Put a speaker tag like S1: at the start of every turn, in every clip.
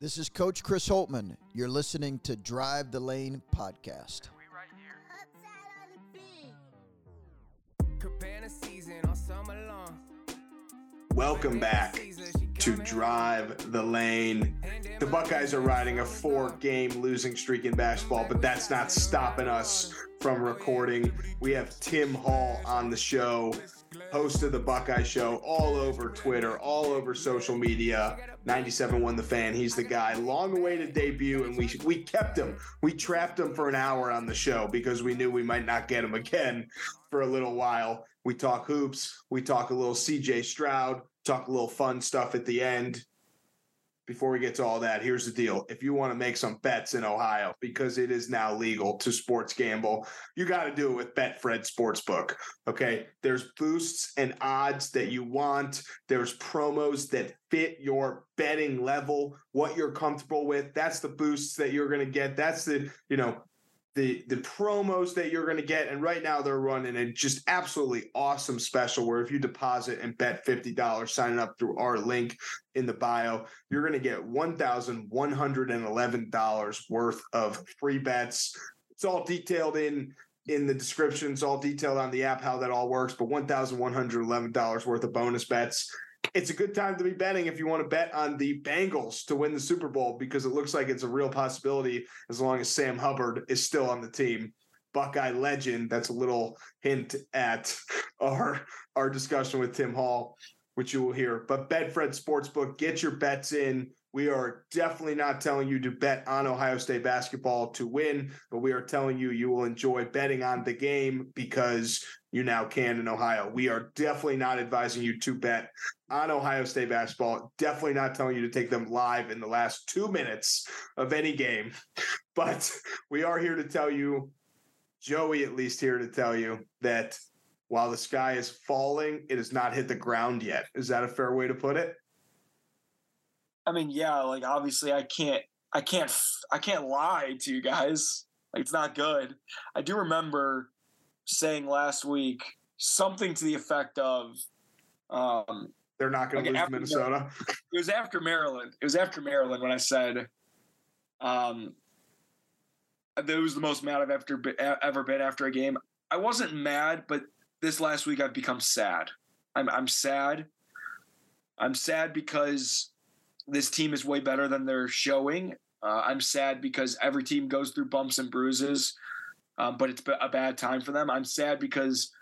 S1: This is Coach Chris Holtmann. You're listening to Drive the Lane podcast.
S2: Welcome back to Drive the Lane. The Buckeyes are riding a four game losing streak in basketball, but that's not stopping us from recording. We have Tim Hall on the show, host of the Buckeye Show, all over Twitter, all over social media. 97 won the fan. He's the guy. Long awaited debut, and we we kept him. We trapped him for an hour on the show because we knew we might not get him again for a little while. We talk hoops. We talk a little CJ Stroud. Talk a little fun stuff at the end before we get to all that, here's the deal. If you want to make some bets in Ohio, because it is now legal to sports gamble, you got to do it with Betfred Sportsbook. Okay. There's boosts and odds that you want, there's promos that fit your betting level, what you're comfortable with. That's the boosts that you're going to get. That's the, you know, the the promos that you're going to get and right now they're running a just absolutely awesome special where if you deposit and bet $50 signing up through our link in the bio you're going to get $1111 worth of free bets. It's all detailed in in the description it's all detailed on the app how that all works but $1111 worth of bonus bets it's a good time to be betting if you want to bet on the Bengals to win the Super Bowl because it looks like it's a real possibility as long as Sam Hubbard is still on the team. Buckeye legend. That's a little hint at our our discussion with Tim Hall, which you will hear. But Betfred Sportsbook, get your bets in. We are definitely not telling you to bet on Ohio State basketball to win, but we are telling you you will enjoy betting on the game because you now can in Ohio. We are definitely not advising you to bet on Ohio State basketball. Definitely not telling you to take them live in the last two minutes of any game. But we are here to tell you, Joey at least here to tell you that while the sky is falling, it has not hit the ground yet. Is that a fair way to put it?
S3: I mean, yeah, like obviously I can't I can't I can't lie to you guys. Like it's not good. I do remember saying last week something to the effect of um
S2: they're not going like to lose Minnesota.
S3: It was after Maryland. It was after Maryland when I said um that was the most mad I've ever ever been after a game. I wasn't mad, but this last week I've become sad. I'm I'm sad. I'm sad because this team is way better than they're showing. Uh, I'm sad because every team goes through bumps and bruises, um, but it's a bad time for them. I'm sad because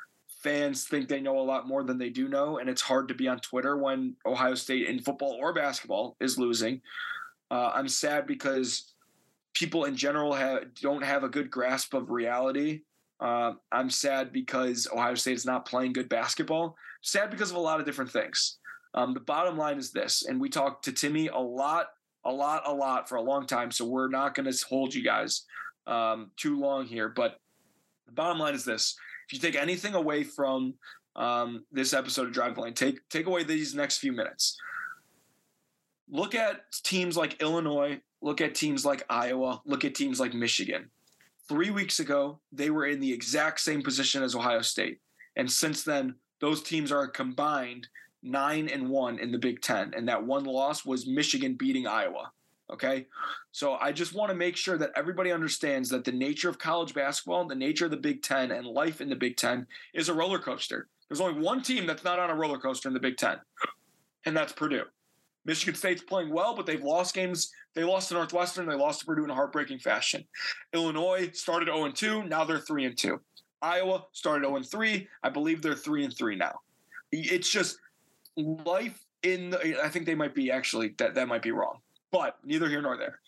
S3: fans think they know a lot more than they do know, and it's hard to be on Twitter when Ohio State in football or basketball is losing. Uh, I'm sad because people in general have, don't have a good grasp of reality. Uh, I'm sad because Ohio State is not playing good basketball. Sad because of a lot of different things. Um, the bottom line is this, and we talked to Timmy a lot, a lot, a lot for a long time. So we're not going to hold you guys um, too long here. But the bottom line is this: if you take anything away from um, this episode of Drive Lane, take take away these next few minutes. Look at teams like Illinois. Look at teams like Iowa. Look at teams like Michigan. Three weeks ago, they were in the exact same position as Ohio State, and since then, those teams are combined nine and one in the Big Ten, and that one loss was Michigan beating Iowa. Okay. So I just want to make sure that everybody understands that the nature of college basketball, the nature of the Big Ten, and life in the Big Ten is a roller coaster. There's only one team that's not on a roller coaster in the Big Ten, and that's Purdue. Michigan State's playing well, but they've lost games. They lost to Northwestern. They lost to Purdue in a heartbreaking fashion. Illinois started 0 2. Now they're 3 2. Iowa started 0 3. I believe they're 3 3 now. It's just life in the, I think they might be actually that that might be wrong, but neither here nor there.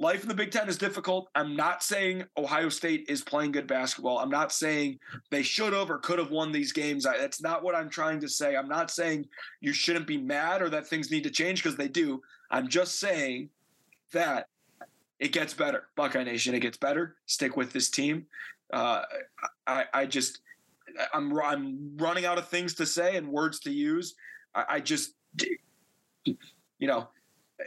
S3: Life in the Big Ten is difficult. I'm not saying Ohio State is playing good basketball. I'm not saying they should have or could have won these games. I, that's not what I'm trying to say. I'm not saying you shouldn't be mad or that things need to change because they do. I'm just saying that it gets better. Buckeye Nation, it gets better. Stick with this team. Uh, I, I just, I'm, I'm running out of things to say and words to use. I, I just, you know,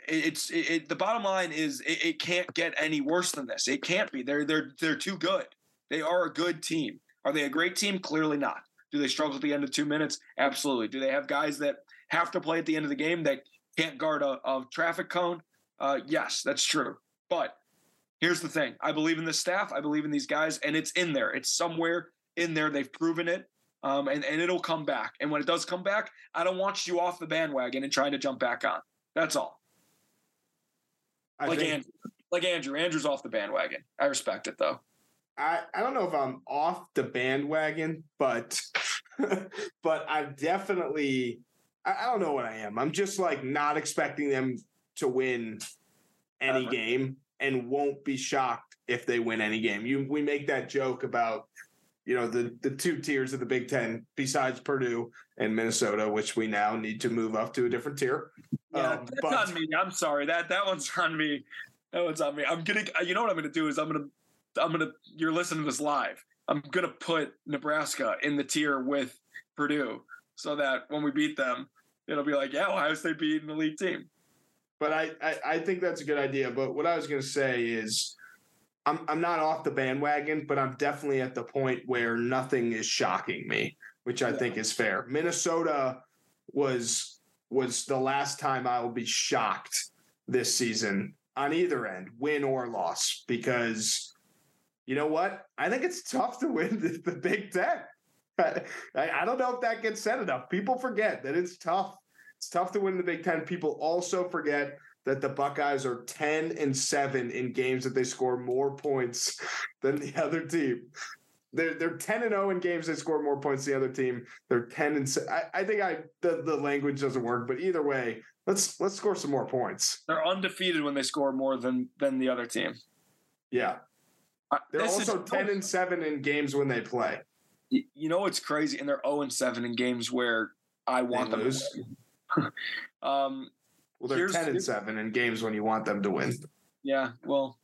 S3: it's it, it, the bottom line is it, it, can't get any worse than this. It can't be. They're they're they're too good. They are a good team. Are they a great team? Clearly not. Do they struggle at the end of two minutes? Absolutely. Do they have guys that have to play at the end of the game that can't guard a, a traffic cone? Uh, yes, that's true. But here's the thing: I believe in the staff. I believe in these guys, and it's in there. It's somewhere in there. They've proven it. Um, and, and it'll come back. And when it does come back, I don't want you off the bandwagon and trying to jump back on. That's all.
S2: I
S3: like
S2: think,
S3: Andrew, like Andrew. Andrew's off the bandwagon. I respect it though.
S2: I, I don't know if I'm off the bandwagon, but but I'm definitely I, I don't know what I am. I'm just like not expecting them to win any
S3: Ever.
S2: game and won't be shocked if they win any game. You we make that joke about you know the the two tiers of the Big Ten besides Purdue and Minnesota, which we now need to move up to a different tier.
S3: Yeah,
S2: Um,
S3: that's
S2: but-
S3: on me. I'm sorry. That that one's on me. That one's on me. I'm gonna. You know what I'm gonna do is I'm gonna. I'm gonna. You're listening to this live. I'm gonna put Nebraska in the tier with Purdue, so that when we beat them, it'll be like, yeah, Ohio State beat an elite team.
S2: But I, I, I think that's a good idea. But what I was going to say is, I'm I'm not off the bandwagon, but I'm definitely at the point where nothing is shocking me, which I
S3: Yeah.
S2: think is fair. Minnesota was was the last time I will be shocked this season on either end, win or loss, because you know what? I think it's tough to win the, the Big Ten. I, I don't know if that gets said enough. People forget that it's tough. It's tough to win the Big Ten. People also forget that the Buckeyes are 10 and 7 in games that they score more points than the other team. They're, they're 10 and 0 in games that score more points than the other team. They're 10 and se- I, I think I the, the language doesn't work, but either way, let's let's score some more points.
S3: They're undefeated when they score more than than the other team.
S2: Yeah.
S3: Uh,
S2: They're
S3: this
S2: also
S3: is,
S2: 10 and 7 in games when they play.
S3: You know it's crazy? And they're 0 and 7 in games where I want them
S2: lose.
S3: to um,
S2: Well, they're
S3: Here's-
S2: 10 and 7 in games when you want them to win.
S3: Yeah, well,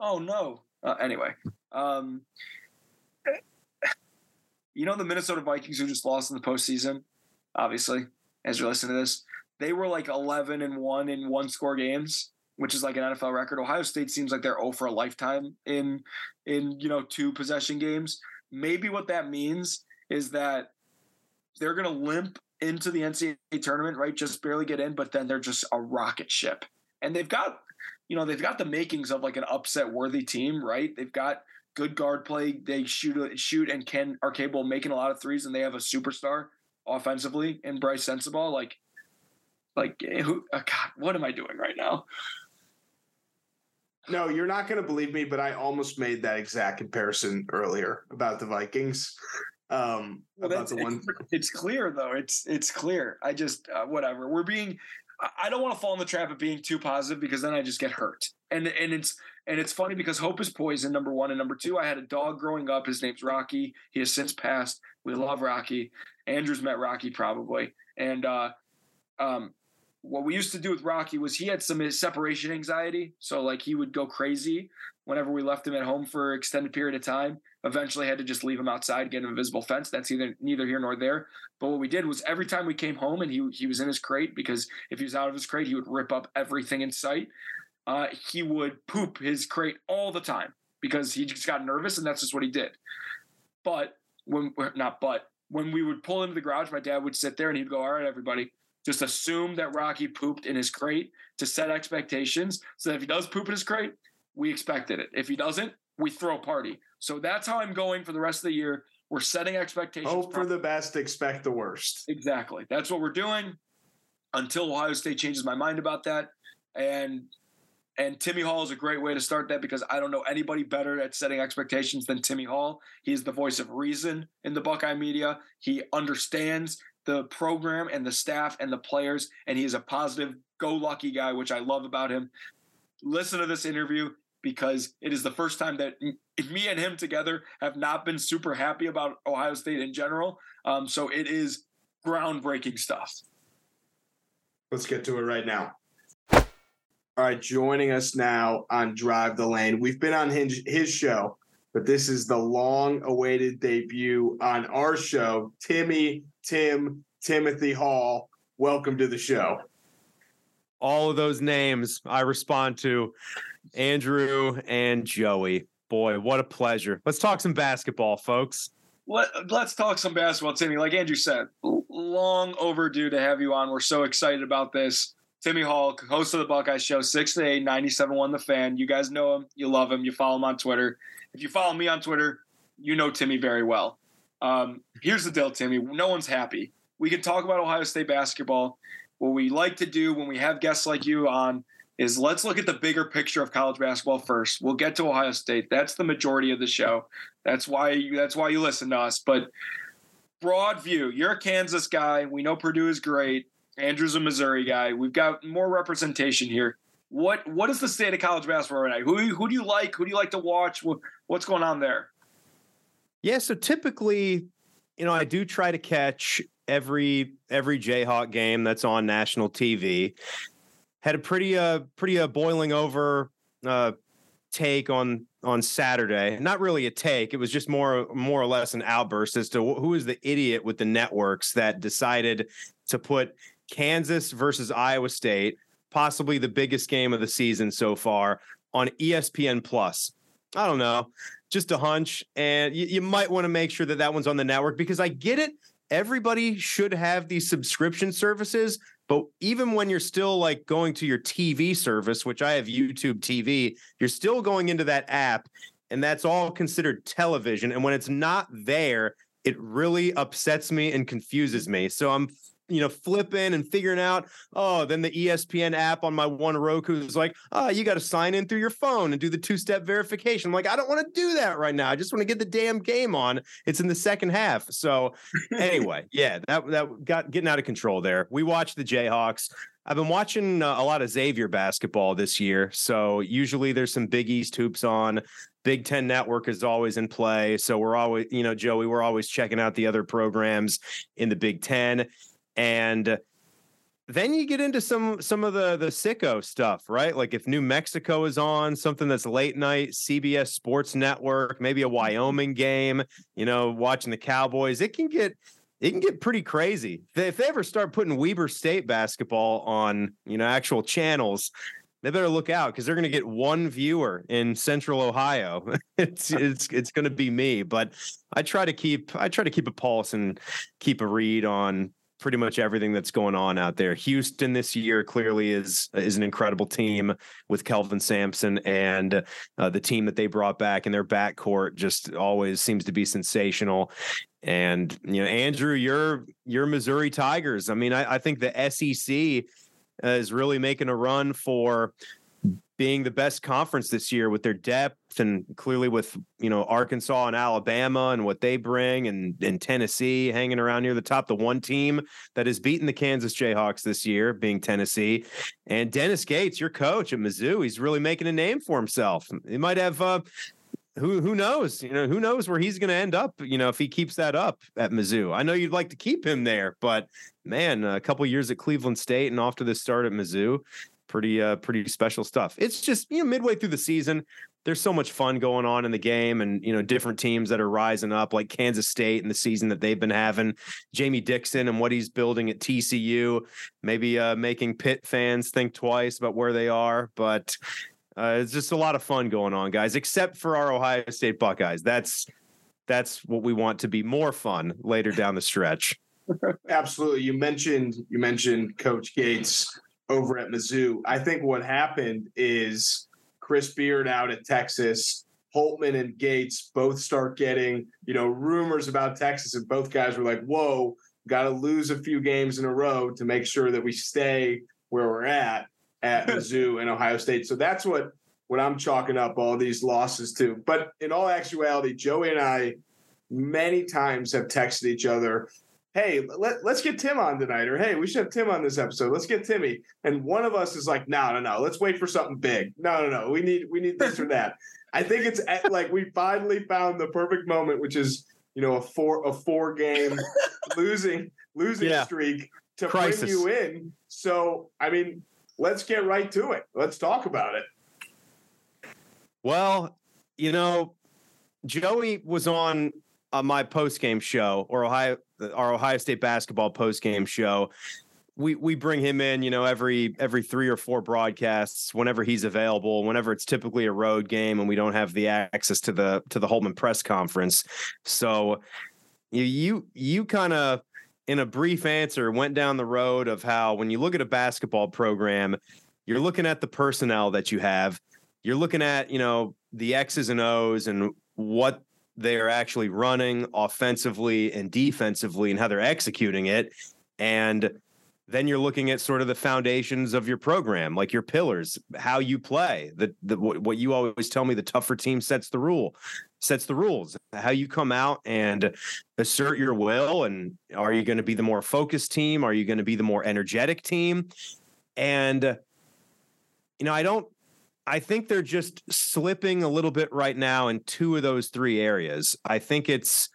S3: oh no. Uh, anyway, um, you know the Minnesota Vikings who just lost in the postseason. Obviously, as you're listening to this, they were like 11 and one in one score games, which is like an NFL record. Ohio State seems like they're 0 for a lifetime in in you know two possession games. Maybe what that means is that they're gonna limp into the NCAA tournament, right? Just barely get in, but then they're just a rocket ship, and they've got you know they've got the makings of like an upset worthy team, right? They've got good guard play. They shoot shoot and can are capable of making a lot of threes, and they have a superstar offensively in Brice Sensabaugh. Like, like who? Uh, God, what am I doing right now?
S2: No, you're not going to believe me, but I almost made that exact comparison earlier about the Vikings. Um,
S3: Well,
S2: about the one.
S3: it's, it's clear though. It's it's clear. I just uh, whatever. We're being. I- don't want to fall in the trap of being too positive because then I just get hurt. And and it's and it's funny because hope is poison. Number one and number two. I had a dog growing up. His name's Rocky. He has since passed. We love Rocky. Andrew's met Rocky probably. And uh, um, what we used to do with Rocky was he had some separation anxiety. So like he would go crazy whenever we left him at home for an extended period of time. Eventually had to just leave him outside, get an invisible fence. That's either neither here nor there. But what we did was every time we came home and he he was in his crate because if he was out of his crate, he would rip up everything in sight. Uh, he would poop his crate all the time because he just got nervous and that's just what he did. But when not but when we would pull into the garage, my dad would sit there and he'd go, "All right, everybody, just assume that Rocky pooped in his crate to set expectations. So that if he does poop in his crate, we expected it. If he doesn't, we throw a party. So that's how I'm going for the rest of the year. We're setting expectations.
S2: Hope for the best, expect the worst.
S3: Exactly. That's what we're doing until Ohio State changes my mind about that. And and Timmy Hall is a great way to start that because I don't know anybody better at setting expectations than Timmy Hall. He is the voice of reason in the Buckeye media. He understands the program and the staff and the players, and he is a positive, go lucky guy, which I love about him. Listen to this interview because it is the first time that me and him together have not been super happy about Ohio State in general. Um, so it is groundbreaking stuff.
S2: Let's get to it right now. All right, joining us now on Drive the Lane. We've been on his, his show, but this is the long awaited debut on our show. Timmy, Tim, Timothy Hall, welcome to the show.
S4: all of those names I respond to Andrew and Joey. Boy, what a pleasure. Let's talk some basketball, folks.
S3: Let, let's talk some basketball, Timmy. Like Andrew said, long overdue to have you on. We're so excited about this. Timmy Hall, host of the Buckeye Show, 6 to 8, 97.1 The Fan. You guys know him. You love him. You follow him on Twitter. If you follow me on Twitter, you know Timmy very well. Um, here's the deal, Timmy. No one's happy. We can talk about Ohio State basketball. What we like to do when we have guests like you on is let's look at the bigger picture of college basketball first. We'll get to Ohio State. That's the majority of the show. That's why you, that's why you listen to us. But broad view, you're a Kansas guy. We know Purdue is great. Andrew's a Missouri guy. We've got more representation here. What what is the state of college basketball right now? Who who do you like? Who do you like to watch? What's going on there?
S4: Yeah, so typically, you know, I do try to catch every every Jayhawk game that's on national TV. Had a pretty uh pretty uh boiling over uh take on on Saturday. Not really a take. It was just more more or less an outburst as to who is the idiot with the networks that decided to put Kansas versus Iowa State, possibly the biggest game of the season so far, on ESPN Plus. I don't know, just a hunch, and you, you might want to make sure that that one's on the network because I get it. Everybody should have these subscription services, but even when you're still like going to your TV service, which I have YouTube TV, you're still going into that app, and that's all considered television. And when it's not there, it really upsets me and confuses me. So I'm you know, flipping and figuring out, oh, then the ESPN app on my one Roku is like, oh, you got to sign in through your phone and do the two step verification. I'm like, I don't want to do that right now. I just want to get the damn game on. It's in the second half. So, anyway, yeah, that that got getting out of control there. We watched the Jayhawks. I've been watching uh, a lot of Xavier basketball this year. So, usually there's some Big East hoops on. Big Ten Network is always in play. So, we're always, you know, Joey, we're always checking out the other programs in the Big Ten and then you get into some some of the the sicko stuff, right? Like if New Mexico is on something that's late night, CBS Sports Network, maybe a Wyoming game, you know, watching the Cowboys, it can get it can get pretty crazy. If they ever start putting Weber State basketball on, you know, actual channels, they better look out because they're going to get one viewer in Central Ohio. it's it's it's going to be me. But I try to keep I try to keep a pulse and keep a read on pretty much everything that's going on out there. Houston this year clearly is is an incredible team with Kelvin Sampson and uh, the team that they brought back in their backcourt just always seems to be sensational. And you know, Andrew, you're you're Missouri Tigers. I mean, I, I think the SEC is really making a run for being the best conference this year with their depth and clearly with you know Arkansas and Alabama and what they bring and and Tennessee hanging around near the top the one team that has beaten the Kansas Jayhawks this year being Tennessee and Dennis Gates your coach at Mizzou he's really making a name for himself he might have uh, who who knows? You know, who knows where he's going to end up? You know, if he keeps that up at Mizzou. I know you'd like to keep him there, but man, a couple years at Cleveland State and off to the start at Mizzou, pretty uh pretty special stuff. It's just you know midway through the season, there's so much fun going on in the game, and you know different teams that are rising up, like Kansas State and the season that they've been having. Jamie Dixon and what he's building at TCU, maybe uh, making Pitt fans think twice about where they are, but. Uh, it's just a lot of fun going on, guys. Except for our Ohio State Buckeyes. That's that's what we want to be more fun later down the stretch.
S2: Absolutely. You mentioned you mentioned Coach Gates over at Mizzou. I think what happened is Chris Beard out at Texas, Holtmann and Gates both start getting, you know, rumors about Texas, and both guys were like, whoa, got to lose a few games in a row to make sure that we stay where we're at at Mizzou and Ohio State. So that's what what I'm chalking up all these losses to. But in all actuality, Joey and I many times have texted each other hey, let, let's get Tim on tonight, or hey, we should have Tim on this episode. Let's get Timmy. And one of us is like, no, no, no, let's wait for something big. No, no, no, we need we need this or that. I think it's at, like we finally found the perfect moment, which is you know a four a four game losing losing yeah. streak to Crisis. bring you in. So I mean, let's get right to it. Let's talk about it.
S4: Well, you know, Joey was on uh, my post game show or Ohio our Ohio State basketball post game show. We we bring him in, you know, every every three or four broadcasts whenever he's available. Whenever it's typically a road game and we don't have the access to the to the Holtmann press conference, so you you, you kind of in a brief answer, went down the road of how when you look at a basketball program, you're looking at the personnel that you have. You're looking at, you know, the X's and O's and what they are actually running offensively and defensively and how they're executing it. And then you're looking at sort of the foundations of your program, like your pillars, how you play. The, the what you always tell me, the tougher team sets the rule, sets the rules. How you come out and assert your will, and are you going to be the more focused team? Are you going to be the more energetic team? And you know, I don't. I think they're just slipping a little bit right now in two of those three areas. I think it's,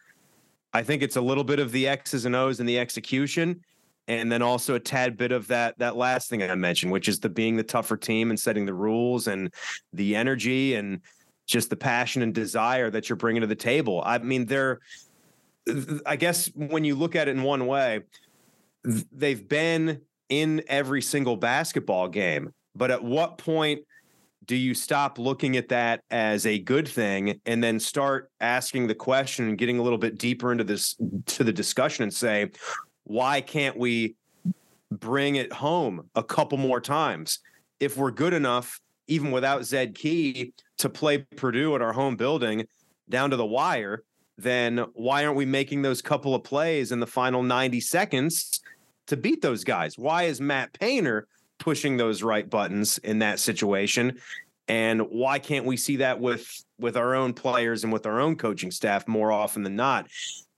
S4: I think it's a little bit of the X's and O's and the execution and then also a tad bit of that that last thing I mentioned, which is the being the tougher team and setting the rules and the energy and just the passion and desire that you're bringing to the table. I mean, they're I guess when you look at it in one way, they've been in every single basketball game, but at what point do you stop looking at that as a good thing and then start asking the question and getting a little bit deeper into this to the discussion and say why can't we bring it home a couple more times? If we're good enough, even without Zed Key, to play Purdue at our home building down to the wire, then why aren't we making those couple of plays in the final 90 seconds to beat those guys? Why is Matt Painter pushing those right buttons in that situation? And why can't we see that with with our own players and with our own coaching staff more often than not?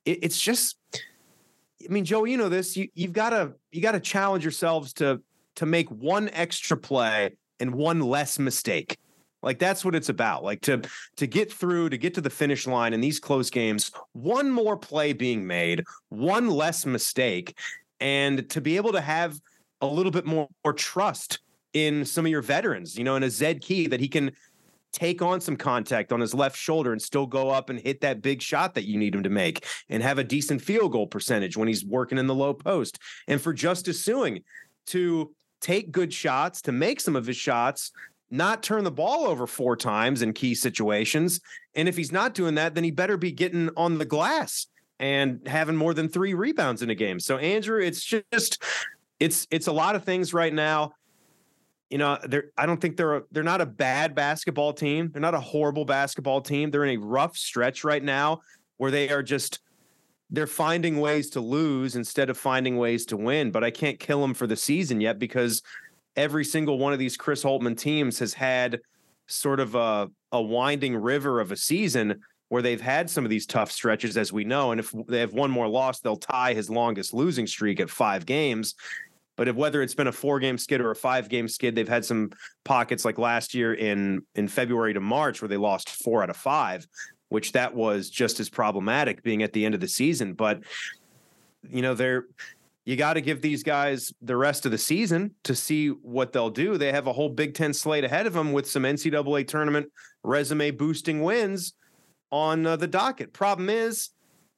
S4: It, it's just I mean, Joe, you know this. You you've got to you got to challenge yourselves to to make one extra play and one less mistake. Like that's what it's about. Like to to get through, to get to the finish line in these close games, one more play being made, one less mistake, and to be able to have a little bit more, more trust in some of your veterans, you know, in a Zed Key that he can take on some contact on his left shoulder and still go up and hit that big shot that you need him to make and have a decent field goal percentage when he's working in the low post. And for Justice Sueing to take good shots, to make some of his shots, not turn the ball over four times in key situations. And if he's not doing that, then he better be getting on the glass and having more than three rebounds in a game. So Andrew, it's just it's it's a lot of things right now you know, they're I don't think they're a, they're not a bad basketball team. They're not a horrible basketball team. They're in a rough stretch right now where they are just they're finding ways to lose instead of finding ways to win. But I can't kill them for the season yet because every single one of these Chris Holtmann teams has had sort of a a winding river of a season where they've had some of these tough stretches, as we know. And if they have one more loss, they'll tie his longest losing streak at five games. But if whether it's been a four game skid or a five game skid, they've had some pockets like last year in in February to March where they lost four out of five, which that was just as problematic being at the end of the season. But you know, they're you got to give these guys the rest of the season to see what they'll do. They have a whole Big Ten slate ahead of them with some NCAA tournament resume boosting wins on uh, the docket. Problem is,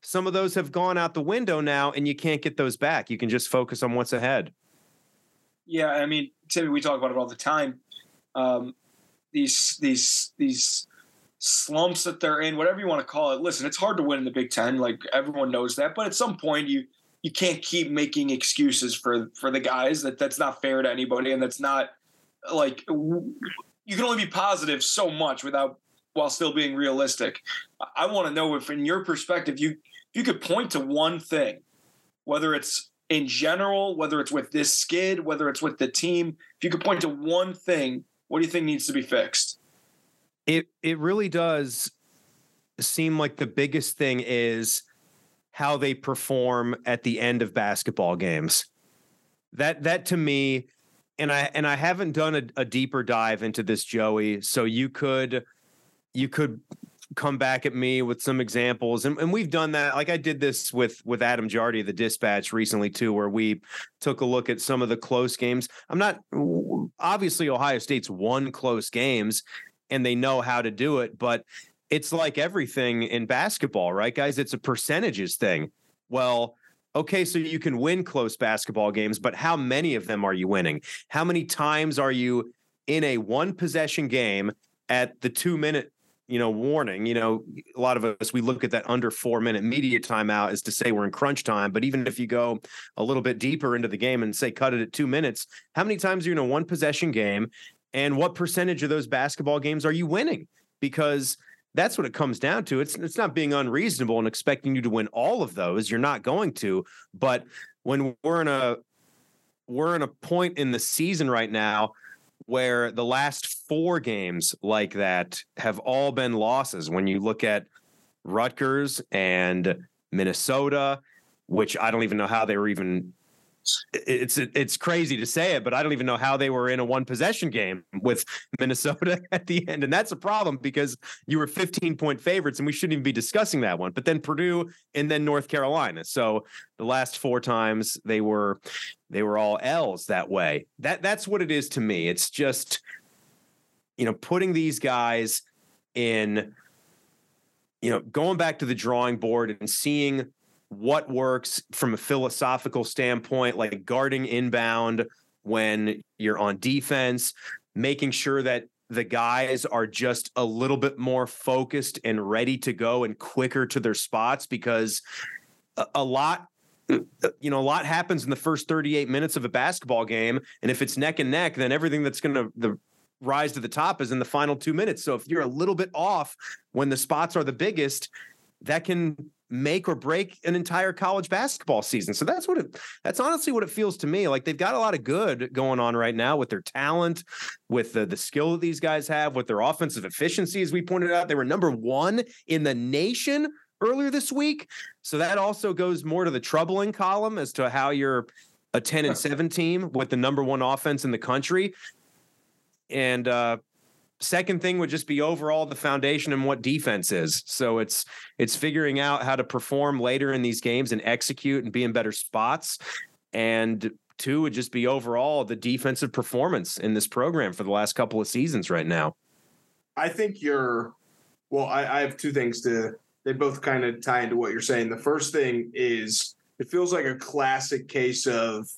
S4: some of those have gone out the window now, and you can't get those back. You can just focus on what's ahead.
S3: Yeah, I mean, Timmy, we talk about it all the time. Um, these these these slumps that they're in, whatever you want to call it. Listen, it's hard to win in the Big Ten, like everyone knows that. But at some point, you you can't keep making excuses for for the guys. That that's not fair to anybody, and that's not like you can only be positive so much without while still being realistic. I want to know if, in your perspective, you you could point to one thing, whether it's in general, whether it's with this skid, whether it's with the team, if you could point to one thing, what do you think needs to be fixed?
S4: It it really does seem like the biggest thing is how they perform at the end of basketball games. That that to me, and I and I haven't done a, a deeper dive into this, Joey. So you could you could come back at me with some examples and, and we've done that like i did this with with adam jardy the dispatch recently too where we took a look at some of the close games. I'm not obviously ohio state's won close games and they know how to do it but it's like everything in basketball right guys? It's a percentages thing. Well okay so you can win close basketball games but how many of them are you winning? How many times are you in a one possession game at the two minute you know, warning. You know, a lot of us we look at that under four minute media timeout as to say we're in crunch time. But even if you go a little bit deeper into the game and say cut it at two minutes, how many times are you in a one possession game? And what percentage of those basketball games are you winning? Because that's what it comes down to. It's it's not being unreasonable and expecting you to win all of those. You're not going to. But when we're in a we're in a point in the season right now where the last four games like that have all been losses. When you look at Rutgers and Minnesota, which I don't even know how they were even it's it's crazy to say it, but I don't even know how they were in a one possession game with Minnesota at the end, and that's a problem because you were 15 point favorites, and we shouldn't even be discussing that one. But then Purdue and then North Carolina. So the last four times they were they were all L's that way. That that's what it is to me. It's just you know putting these guys in you know going back to the drawing board and seeing what works from a philosophical standpoint, like guarding inbound when you're on defense, making sure that the guys are just a little bit more focused and ready to go and quicker to their spots because a, a lot you know a lot happens in the first 38 minutes of a basketball game. And if it's neck and neck then everything that's going to the rise to the top is in the final 2 minutes. So if you're a little bit off when the spots are the biggest that can make or break an entire college basketball season. So that's what it that's honestly what it feels to me. Like they've got a lot of good going on right now with their talent, with the the skill that these guys have, with their offensive efficiency as we pointed out. They were number 1 in the nation earlier this week. So that also goes more to the troubling column as to how you're a 10 and 7 team with the number 1 offense in the country. And uh second thing would just be overall the foundation and what defense is. So it's it's figuring out how to perform later in these games and execute and be in better spots. And two would just be overall the defensive performance in this program for the last couple of seasons right now.
S2: I think you're well, I, I have two things to they both kind of tie into what you're saying. The first thing is it feels like a classic case of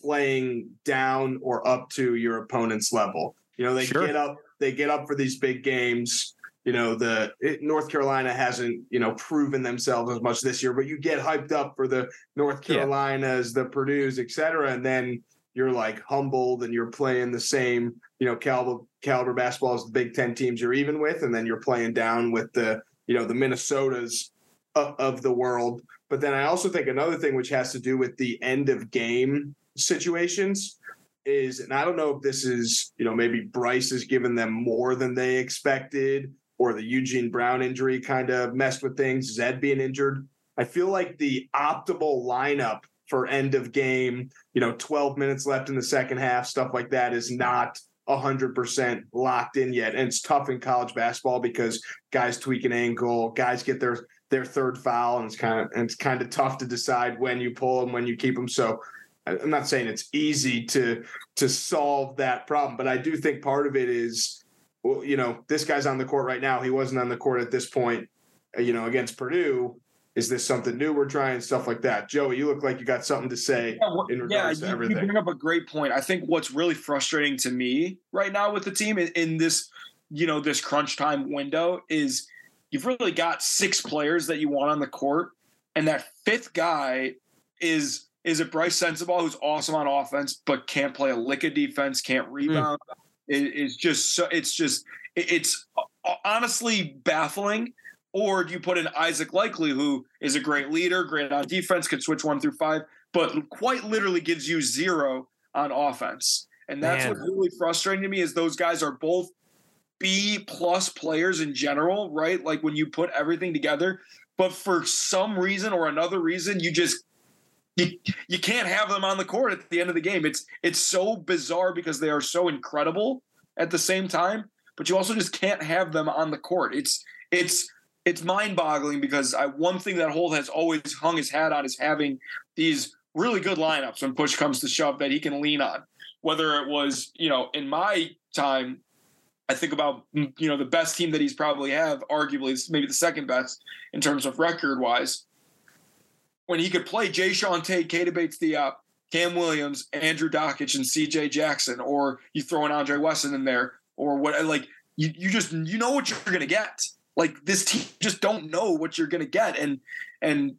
S2: playing down or up to your opponent's level. You know, they sure. get up they get up for these big games. You know, the it, North Carolina hasn't you know proven themselves as much this year, but you get hyped up for the North Carolinas, yeah. the Purdue's, et cetera, and then you're like humbled and you're playing the same you know caliber caliber basketball as the Big Ten teams you're even with, and then you're playing down with the you know the Minnesotas of, of the world. But then I also think another thing which has to do with the end of game situations is, and I don't know if this is, you know, maybe Brice has given them more than they expected, or the Eugene Brown injury kind of messed with things, Zed being injured. I feel like the optimal lineup for end of game, you know, 12 minutes left in the second half, stuff like that is not 100% locked in yet. And it's tough in college basketball because guys tweak an ankle, guys get their their third foul, and it's kind of and it's kind of tough to decide when you pull them, when you keep them. So I'm not saying it's easy to to solve that problem, but I do think part of it is, well, you know, this guy's on the court right now. He wasn't on the court at this point, uh, you know, against Purdue. Is this something new we're trying? Stuff like that. Joey, you look like you got something to say yeah, well, in regards yeah, to everything.
S3: You bring up a great point. I think what's really frustrating to me right now with the team in, in this, you know, this crunch time window is you've really got six players that you want on the court, and that fifth guy is is it Brice Sensabaugh, who's awesome on offense, but can't play a lick of defense, can't hmm. rebound? Mm. It, it's just so. It's just. It, it's honestly baffling. Or do you put in Isaac Likely, who is a great leader, great on defense, can switch one through five, but quite literally gives you zero on offense. And that's Man. what's really frustrating to me is those guys are both B plus players in general, right? Like when you put everything together, but for some reason or another reason, you just you you can't have them on the court at the end of the game. It's it's so bizarre because they are so incredible at the same time, but you also just can't have them on the court. It's it's it's mind-boggling because I one thing that Holt has always hung his hat on is having these really good lineups when push comes to shove that he can lean on. Whether it was, you know, in my time, I think about you know the best team that he's probably have, arguably maybe the second best in terms of record wise when he could play Jae'Sean Tate, Keita Bates-Diop, Kam Williams, Andrew Dakich, and C.J. Jackson, or you throw an Andre Wesson in there, or what? Like you you just you know what you're gonna get. Like this team just don't know what you're gonna get, and and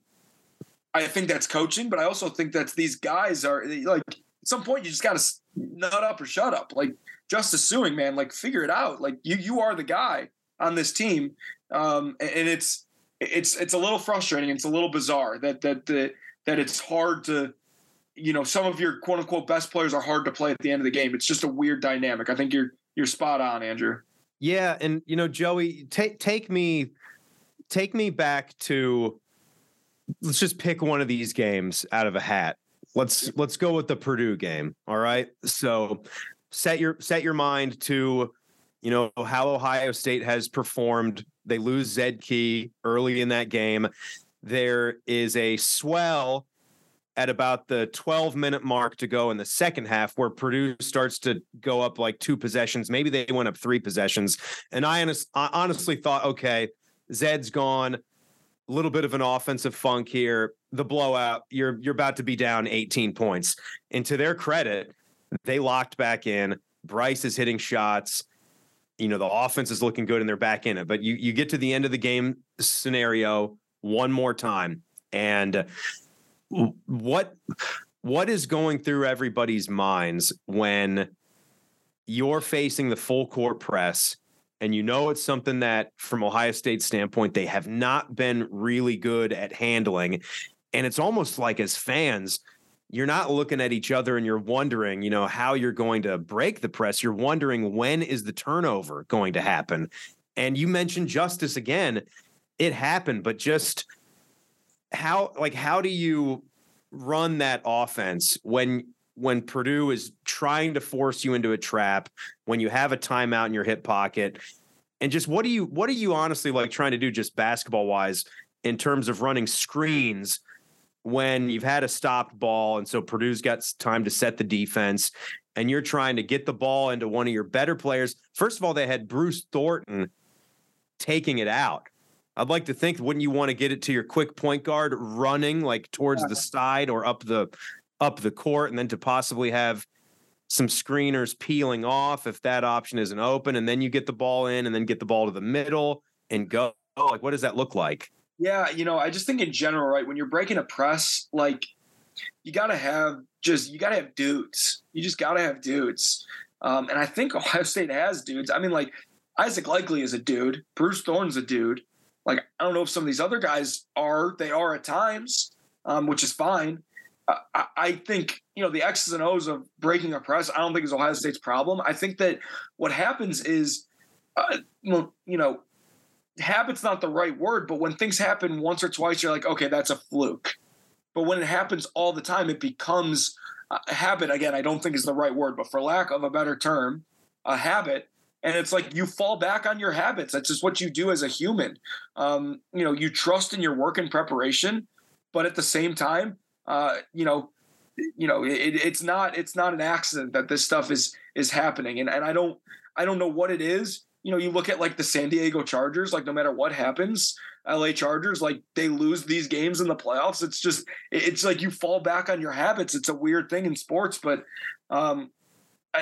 S3: I think that's coaching, but I also think that these guys are like at some point you just gotta nut up or shut up. Like Justice Sueing, man, like figure it out. Like you you are the guy on this team, um, and it's it's it's a little frustrating. It's a little bizarre that that that that it's hard to you know some of your quote unquote best players are hard to play at the end of the game. It's just a weird dynamic. I think you're you're spot on, Andrew.
S4: Yeah, and you know, Joey, take take me take me back to let's just pick one of these games out of a hat. Let's let's go with the Purdue game. All right. So set your set your mind to you know how Ohio State has performed. They lose Zed Key early in that game. There is a swell at about the 12 minute mark to go in the second half where Purdue starts to go up like two possessions. Maybe they went up three possessions. And I, honest, I honestly thought, okay, Zed's gone. A little bit of an offensive funk here. The blowout, you're you're about to be down 18 points. And to their credit, they locked back in. Brice is hitting shots. You know, the offense is looking good and they're back in it. But you you get to the end of the game scenario one more time. And what what is going through everybody's minds when you're facing the full court press and you know it's something that from Ohio State's standpoint they have not been really good at handling and it's almost like as fans you're not looking at each other and you're wondering you know how you're going to break the press. You're wondering when is the turnover going to happen. And you mentioned justice again. It happened but just how like how do you run that offense when when Purdue is trying to force you into a trap, when you have a timeout in your hip pocket, and just what do you what are you honestly like trying to do just basketball wise in terms of running screens when you've had a stopped ball and so Purdue's got time to set the defense and you're trying to get the ball into one of your better players. First of all, they had Bruce Thornton taking it out I'd like to think, wouldn't you want to get it to your quick point guard running like towards the side or up the up the court, and then to possibly have some screeners peeling off if that option isn't open, and then you get the ball in, and then get the ball to the middle and go. Like, what does that look like?
S3: Yeah, you know, I just think in general, right, when you're breaking a press, like you got to have just you got to have dudes. You just got to have dudes. Um, and I think Ohio State has dudes. I mean, like Isaac Likely is a dude. Bruce Thorn's a dude. Like I don't know if some of these other guys are. They are at times, um, which is fine. I, I, think you know the X's and O's of breaking a press. I don't think is Ohio State's problem. I think that what happens is, uh, you know, habit's not the right word, but when things happen once or twice, you're like, okay, that's a fluke. But when it happens all the time, it becomes a habit. Again, I don't think is the right word, but for lack of a better term, a habit and it's like you fall back on your habits that's just what you do as a human um, you know you trust in your work and preparation but at the same time uh, you know you know it, it's not it's not an accident that this stuff is is happening and, and i don't i don't know what it is you know you look at like the san diego chargers like no matter what happens la chargers like they lose these games in the playoffs it's just it's like you fall back on your habits it's a weird thing in sports but um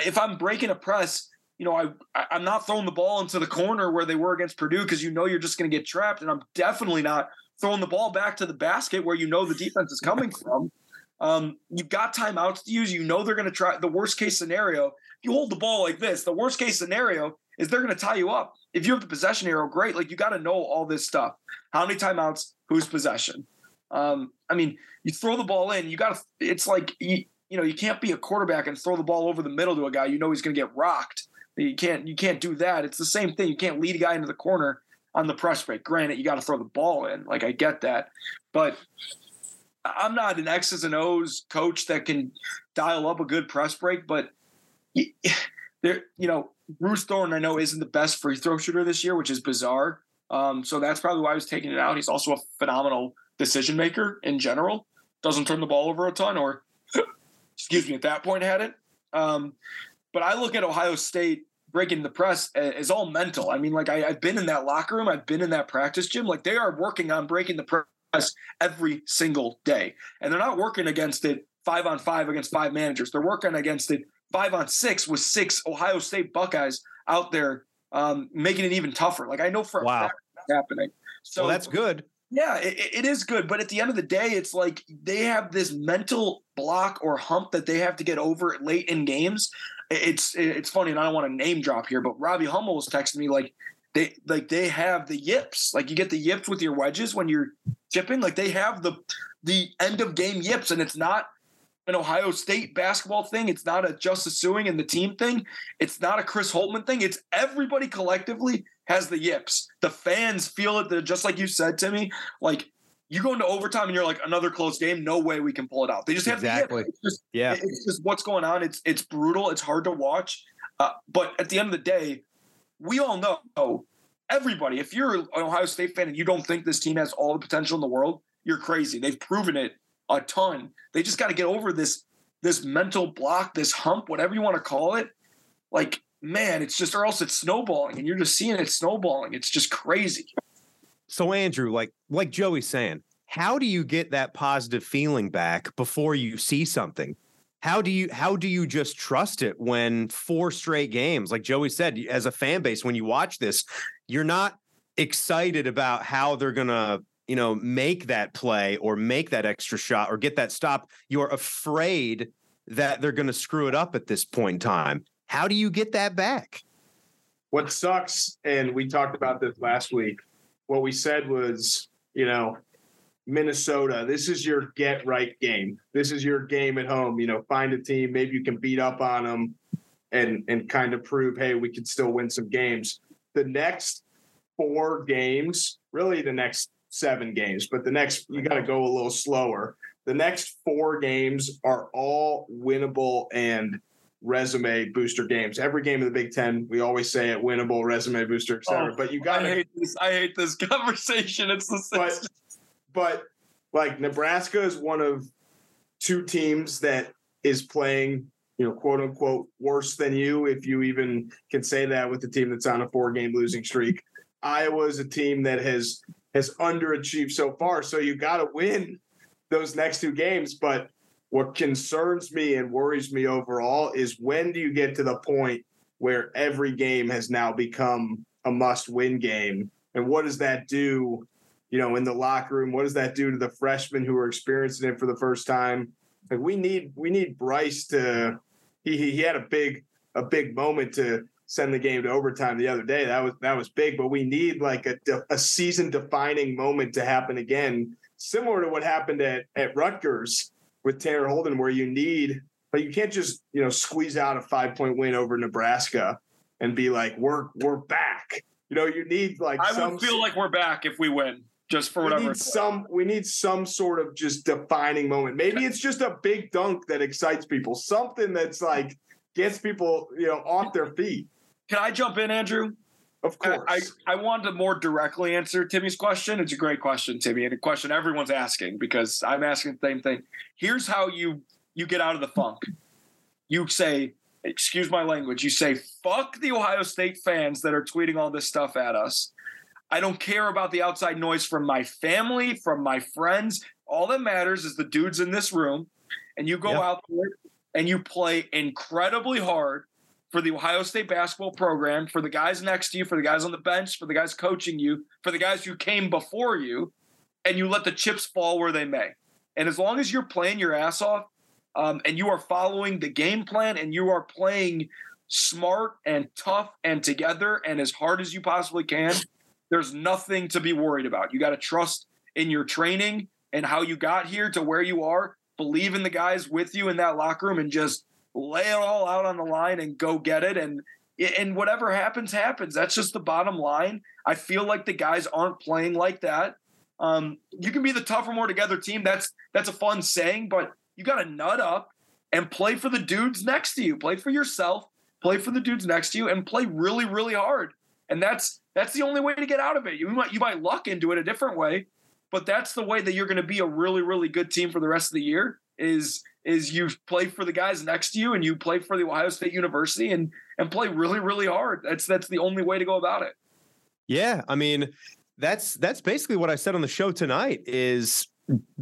S3: if i'm breaking a press you know, I I'm not throwing the ball into the corner where they were against Purdue because you know you're just going to get trapped, and I'm definitely not throwing the ball back to the basket where you know the defense is coming from. Um, you've got timeouts to use. You know they're going to try. The worst case scenario, you hold the ball like this, the worst case scenario is they're going to tie you up. If you have the possession arrow, great. Like you got to know all this stuff. How many timeouts? Whose possession? Um, I mean, you throw the ball in. You got to. It's like you, you know you can't be a quarterback and throw the ball over the middle to a guy. You know he's going to get rocked. You can't you can't do that. It's the same thing. You can't lead a guy into the corner on the press break. Granted, you got to throw the ball in. Like I get that, but I'm not an X's and O's coach that can dial up a good press break. But there, you know, Bruce Thorn I know isn't the best free throw shooter this year, which is bizarre. Um, so that's probably why I was taking it out. He's also a phenomenal decision maker in general. Doesn't turn the ball over a ton, or excuse me, at that point had it. Um, but I look at Ohio State breaking the press as all mental. I mean, like I, have been in that locker room, I've been in that practice gym. Like they are working on breaking the press every single day, and they're not working against it five on five against five managers. They're working against it five on six with six Ohio State Buckeyes out there um, making it even tougher. Like I know for a
S4: Wow.
S3: fact that's happening. So
S4: well, that's good.
S3: yeah, it, it is good, but at the end of the day, it's like they have this mental block or hump that they have to get over late in games. It's it's funny, and I don't want to name drop here, but Robbie Hummel was texting me like they like they have the yips, like you get the yips with your wedges when you're chipping, like they have the the end of game yips, and it's not an Ohio State basketball thing. It's not a Justice Sueing and the team thing. It's not a Chris Holtmann thing. It's everybody collectively has the yips. The fans feel it. They're just like you said to me. Like you go into overtime and you're like another close game. No way we can pull it out. They just have
S4: Exactly.
S3: It's just
S4: Yeah.
S3: it's just what's going on. It's it's brutal. It's hard to watch. Uh, but at the end of the day, we all know everybody. If you're an Ohio State fan and you don't think this team has all the potential in the world, you're crazy. They've proven it a ton. They just got to get over this this mental block, this hump, whatever you want to call it. Like man, it's just or else it's snowballing, and you're just seeing it snowballing. It's just crazy.
S4: So Andrew, like like Joey's saying, how do you get that positive feeling back before you see something? How do you how do you just trust it when four straight games, like Joey said, as a fan base, when you watch this, you're not excited about how they're gonna, you know, make that play or make that extra shot or get that stop. You're afraid that they're gonna screw it up at this point in time. How do you get that back?
S2: what sucks, and we talked about this last week. What we said was, you know, Minnesota, this is your get right game. This is your game at home. You know, find a team, maybe you can beat up on them and and kind of prove, hey, we can still win some games. The next four games, really the next seven games, but the next you got to go a little slower. The next four games are all winnable and resume booster games. Every game of the Big Ten, we always say it, winnable, resume booster, et cetera.
S3: Oh,
S2: but you got to
S3: hate this. I hate this conversation. It's the same.
S2: but but like Nebraska is one of two teams that is playing, you know, quote unquote worse than you, if you even can say that with the team that's on a four game losing streak. Iowa is a team that has has underachieved so far. So you gotta win those next two games. But what concerns me and worries me overall is when do you get to the point where every game has now become a must win game? And what does that do you know, in the locker room? What does that do to the freshmen who are experiencing it for the first time? Like we need we need Brice to he, he had a big a big moment to send the game to overtime the other day. That was that was big, but we need like a a season defining moment to happen again, similar to what happened at at Rutgers with Tanner Holden, where you need but you can't just you know squeeze out a five point win over Nebraska and be like we're we're back. You know, you need like
S3: I
S2: some
S3: would feel like we're back if we win, just for
S2: we
S3: whatever.
S2: need some we need some sort of just defining moment. Maybe it's just a big dunk that excites people. Something that's like gets people, you know, off their feet.
S3: Can I jump in, Andrew?
S2: Of
S3: I,
S2: course.
S3: I, I wanted to more directly answer Timmy's question. It's a great question, Timmy, and a question everyone's asking because I'm asking the same thing. Here's how you you get out of the funk. You say, excuse my language, you say, fuck the Ohio State fans that are tweeting all this stuff at us. I don't care about the outside noise from my family, from my friends. All that matters is the dudes in this room. And you go
S4: Yep.
S3: out there and you play incredibly hard for the Ohio State basketball program, for the guys next to you, for the guys on the bench, for the guys coaching you, for the guys who came before you, and you let the chips fall where they may. And as long as you're playing your ass off um, and you are following the game plan and you are playing smart and tough and together and as hard as you possibly can, there's nothing to be worried about. You got to trust in your training and how you got here to where you are. Believe in the guys with you in that locker room and just lay it all out on the line and go get it. And and whatever happens, happens. That's just the bottom line. I feel like the guys aren't playing like that. Um, you can be the tougher, more together team. That's that's a fun saying, but you got to nut up and play for the dudes next to you. Play for yourself. Play for the dudes next to you, and play really, really hard. And that's that's the only way to get out of it. You might you might luck into it a different way, but that's the way that you're going to be a really, really good team for the rest of the year. Is is you play for the guys next to you and you play for the Ohio State University and and play really, really hard. That's that's the only way to go about it.
S4: Yeah, I mean, that's that's basically what I said on the show tonight is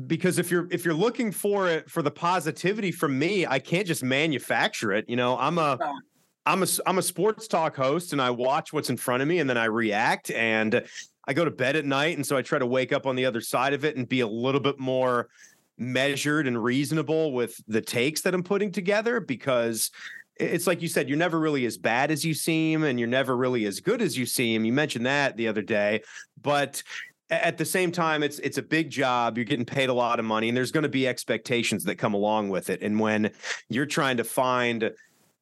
S4: because if you're if you're looking for it for the positivity from me, I can't just manufacture it. You know, I'm a I'm a I'm a sports talk host and I watch what's in front of me and then I react and I go to bed at night and so I try to wake up on the other side of it and be a little bit more measured and reasonable with the takes that I'm putting together because it's like you said you're never really as bad as you seem and you're never really as good as you seem. You mentioned that the other day, but at the same time it's it's a big job you're getting paid a lot of money and there's going to be expectations that come along with it and when you're trying to find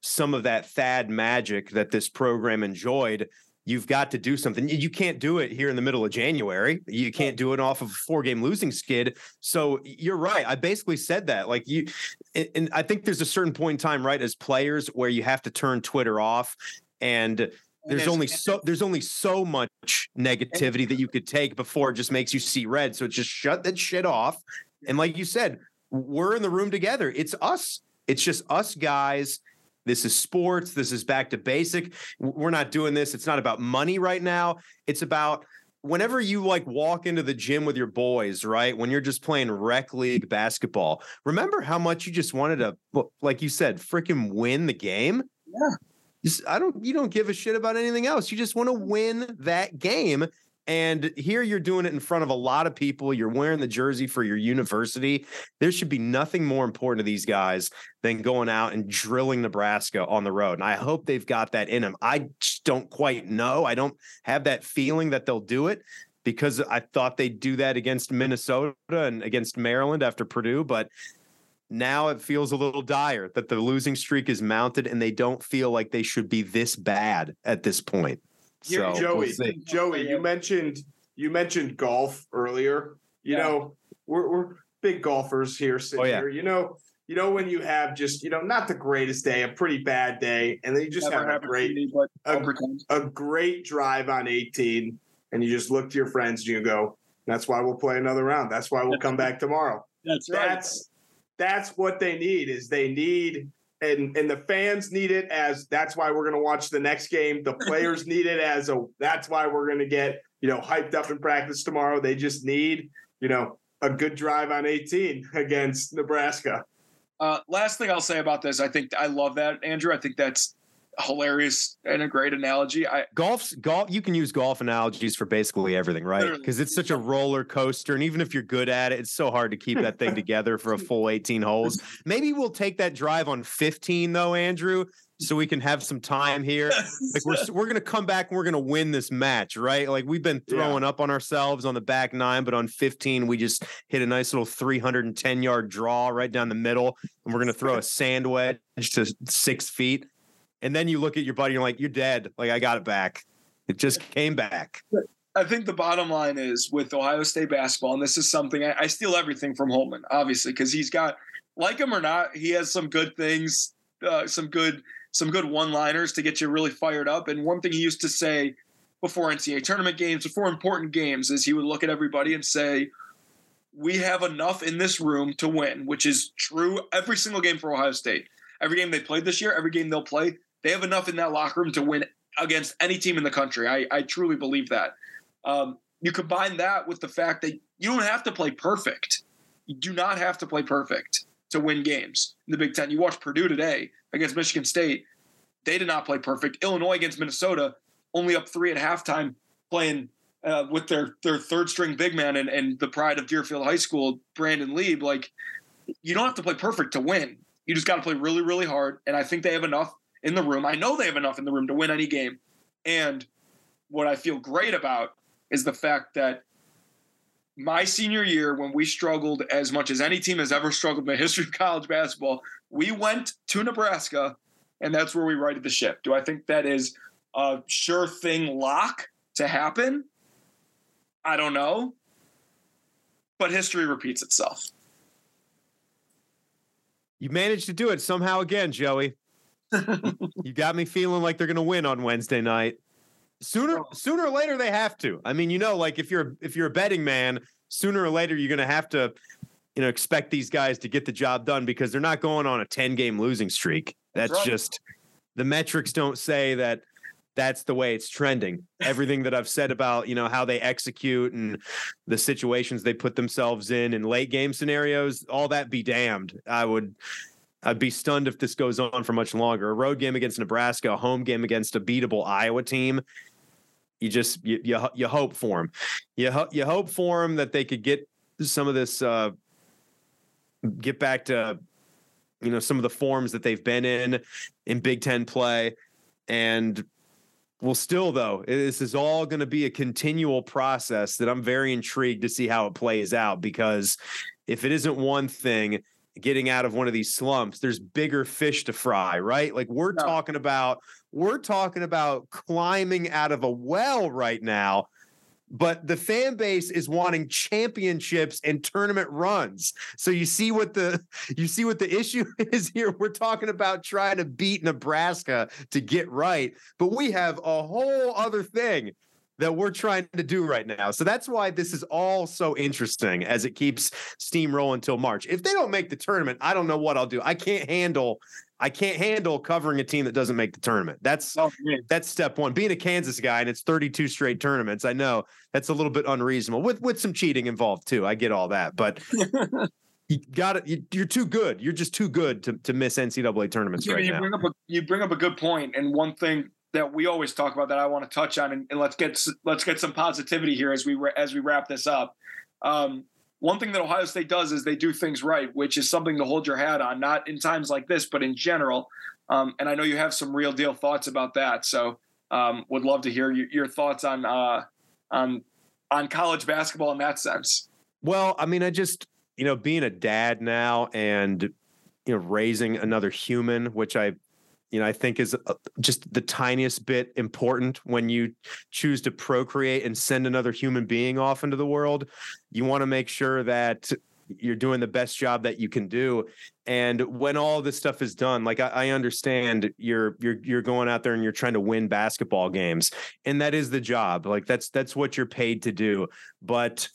S4: some of that Thad magic that this program enjoyed, you've got to do something. You can't do it here in the middle of January. You can't do it off of a four game losing skid. So you're right. I basically said that. Like you, and I think there's a certain point in time, right, as players where you have to turn Twitter off and there's only so there's only so much negativity that you could take before it just makes you see red. So just shut that shit off. And like you said, we're in the room together. It's us. It's just us guys this is sports. This is back to basic. We're not doing this. It's not about money right now. It's about whenever you like walk into the gym with your boys, right? When you're just playing rec league basketball, remember how much you just wanted to, like you said, freaking win the game?
S3: Yeah.
S4: I don't, you don't give a shit about anything else. You just want to win that game. And here you're doing it in front of a lot of people. You're wearing the jersey for your university. There should be nothing more important to these guys than going out and drilling Nebraska on the road. And I hope they've got that in them. I just don't quite know. I don't have that feeling that they'll do it because I thought they'd do that against Minnesota and against Maryland after Purdue. But now it feels a little dire that the losing streak is mounted and they don't feel like they should be this bad at this point.
S2: So, Joey, we'll Joey, you mentioned you mentioned golf earlier. You yeah. know, we're we're big golfers here sitting oh, yeah. here. You know, you know when you have just you know not the greatest day, a pretty bad day, and then you just Never have a great a, a, great drive on 18, and you just look to your friends and you go, "That's why we'll play another round. That's why we'll come back tomorrow."
S3: That's
S2: right. That's that's what they need. Is they need and and the fans need it as that's why we're going to watch the next game. The players need it as a that's why we're going to get you know hyped up in practice tomorrow. They just need you know a good drive on 18 against Nebraska.
S3: Uh, last thing I'll say about this, I think I love that Andrew. I think that's hilarious and a great analogy. I
S4: golf's golf. You can use golf analogies for basically everything, right? Because it's such a roller coaster, and even if you're good at it, it's so hard to keep that thing together for a full 18 holes. Maybe we'll take that drive on 15 though, Andrew, so we can have some time here. Like we're we're gonna come back and we're gonna win this match, right? Like we've been throwing yeah. up on ourselves on the back nine, but on 15 we just hit a nice little 310 yard draw right down the middle, and we're gonna throw a sand wedge to six feet and then you look at your buddy, and you're like, you're dead. Like I got it back. It just came back.
S3: I think the bottom line is with Ohio State basketball, and this is something I, I steal everything from Holtmann, obviously, because he's got, like him or not, he has some good things, uh, some good, some good one-liners to get you really fired up. And one thing he used to say before NCAA tournament games, before important games, is he would look at everybody and say, "We have enough in this room to win," which is true every single game for Ohio State. Every game they played this year, every game they'll play, they have enough in that locker room to win against any team in the country. I, I truly believe that. Um, you combine that with the fact that you don't have to play perfect. You do not have to play perfect to win games in the Big Ten. You watch Purdue today against Michigan State. They did not play perfect. Illinois against Minnesota, only up three at halftime, playing uh, with their their third string big man and, and the pride of Deerfield High School, Brandon Lieb. Like, you don't have to play perfect to win. You just got to play really, really hard. And I think they have enough in the room. I know they have enough in the room to win any game. And what I feel great about is the fact that my senior year, when we struggled as much as any team has ever struggled in the history of college basketball, we went to Nebraska, and that's where we righted the ship. Do I think that is a sure thing lock to happen? I don't know. But history repeats itself.
S4: You managed to do it somehow again, Joey. you got me feeling like they're going to win on Wednesday night. Sooner, sooner or later, they have to. I mean, you know, like if you're if you're a betting man, sooner or later you're going to have to, you know, expect these guys to get the job done because they're not going on a ten game losing streak. That's, That's right. just the metrics don't say that that's the way it's trending. Everything that I've said about, you know, how they execute and the situations they put themselves in in late game scenarios, all that be damned. I would I'd be stunned if this goes on for much longer. A road game against Nebraska, a home game against a beatable Iowa team. You just you you, you hope for them. You ho- you hope for them that they could get some of this uh, get back to you know some of the forms that they've been in in Big Ten play, and well, still though, this is all going to be a continual process that I'm very intrigued to see how it plays out because if it isn't one thing getting out of one of these slumps there's bigger fish to fry right like we're talking about we're talking about climbing out of a well right now but the fan base is wanting championships and tournament runs. So you see what the you see what the issue is here. We're talking about trying to beat Nebraska to get right, but we have a whole other thing that we're trying to do right now. So that's why this is all so interesting as it keeps steamrolling until March. If they don't make the tournament, I don't know what I'll do. I can't handle I can't handle covering a team that doesn't make the tournament. That's oh, that's step one. Being a Kansas guy and it's 32 straight tournaments, I know that's a little bit unreasonable with with some cheating involved too. I get all that, but you got it. You, are too good. You're just too good to, to miss NCAA tournaments right
S3: you
S4: now.
S3: Bring up a, you bring up a good point, and one thing that we always talk about that I want to touch on, and, and let's get let's get some positivity here as we as we wrap this up. Um, one thing that Ohio State does is they do things right, which is something to hold your hat on, not in times like this, but in general. Um, and I know you have some real deal thoughts about that. So um, would love to hear your, your thoughts on uh, on on college basketball in that sense.
S4: Well, I mean, I just you know being a dad now and you know raising another human, which I you know, I think is uh, just the tiniest bit important when you choose to procreate and send another human being off into the world. You want to make sure that you're doing the best job that you can do. And when all this stuff is done like I, I, understand you're you're you're going out there and you're trying to win basketball games and that is the job. Like that's that's what you're paid to do. But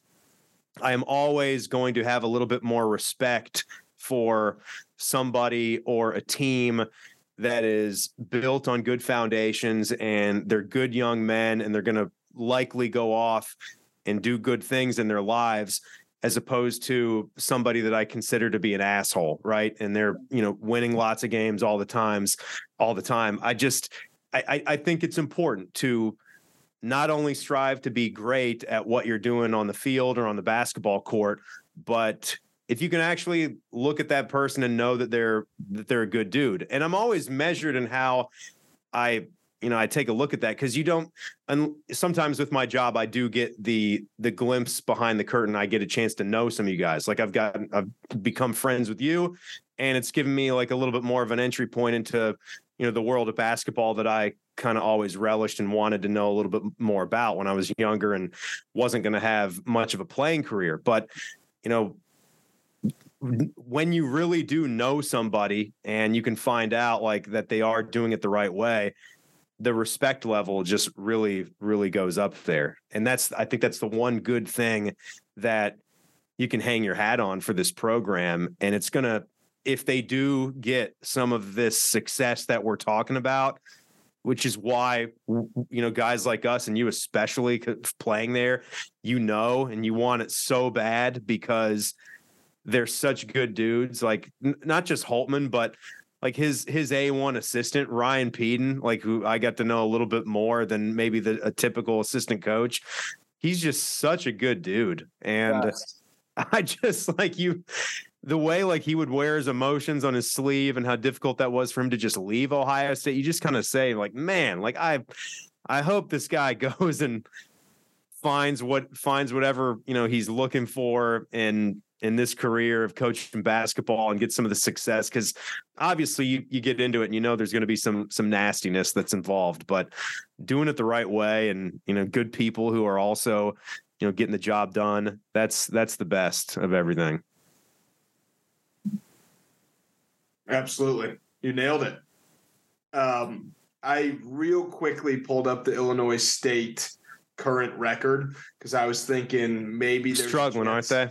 S4: i am always going to have a little bit more respect for somebody or a team that is built on good foundations and they're good young men and they're going to likely go off and do good things in their lives as opposed to somebody that I consider to be an asshole, right? And they're, you know, winning lots of games all the times, all the time. I just I, I think it's important to not only strive to be great at what you're doing on the field or on the basketball court, but if you can actually look at that person and know that they're that they're a good dude. And i'm always measured in how i you know i take a look at that because you don't and sometimes with my job i do get the the glimpse behind the curtain. I get a chance to know some of you guys. Like i've got i've become friends with you and it's given me like a little bit more of an entry point into you know the world of basketball that i kind of always relished and wanted to know a little bit more about when i was younger and wasn't going to have much of a playing career. But you know when you really do know somebody and you can find out like that they are doing it the right way the respect level just really really goes up there. And that's i think that's the one good thing that you can hang your hat on for this program. And it's going to if they do get some of this success that we're talking about which is why you know guys like us and you especially playing there you know and you want it so bad because they're such good dudes. Like n- not just Holtmann, but like his his A1 assistant Ryan Pedon, like who I got to know a little bit more than maybe the a typical assistant coach. He's just such a good dude, and yes. I just like you. The way like he would wear his emotions on his sleeve and how difficult that was for him to just leave Ohio State, you just kind of say like, man, like I, I hope this guy goes and finds what finds whatever you know he's looking for and in this career of coaching basketball and get some of the success because obviously you, you get into it and you know there's going to be some some nastiness that's involved but doing it the right way and you know good people who are also you know getting the job done that's that's the best of everything.
S2: Absolutely. You nailed it. Um i real quickly pulled up the illinois state current record because i was thinking maybe
S4: they're struggling aren't they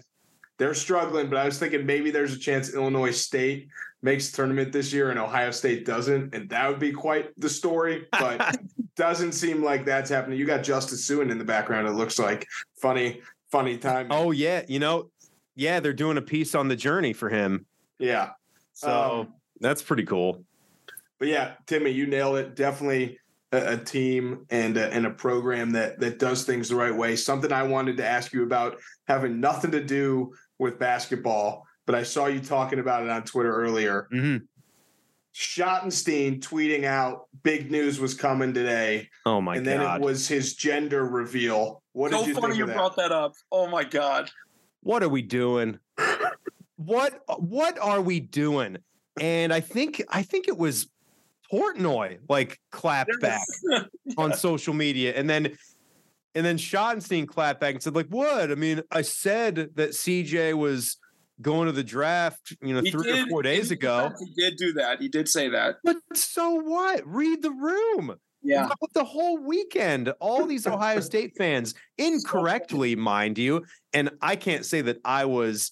S2: they're struggling, but I was thinking maybe there's a chance Illinois State makes the tournament this year and Ohio State doesn't, and that would be quite the story. But doesn't seem like that's happening. You got Justice Sueing in the background. It looks like funny, funny time.
S4: Oh yeah, you know, yeah, they're doing a piece on the journey for him.
S2: Yeah.
S4: So um, That's pretty cool.
S2: But yeah, Timmy, you nailed it. Definitely a, a team and a, and a program that that does things the right way. Something I wanted to ask you about, having nothing to do with basketball, but I saw you talking about it on Twitter earlier.
S4: Mm-hmm.
S2: Schottenstein tweeting out big news was coming today.
S4: Oh my
S2: and
S4: god!
S2: And then it was his gender reveal. What
S3: so
S2: did you
S3: funny
S2: think
S3: you
S2: that?
S3: brought that up. Oh my god.
S4: what are we doing? what what are we doing? And I think I think it was Portnoy like clapped back on social media, and then and then Schottenstein clapped back and said like, "What? I mean, I said that CJ was." Going to the draft, you know,
S3: He
S4: three
S3: did-
S4: or four days
S3: in
S4: ago.
S3: fact, He did do that. He did say that.
S4: But so what? Read the room.
S3: Yeah.
S4: The whole weekend, all these Ohio State fans, incorrectly, mind you, and I can't say that I was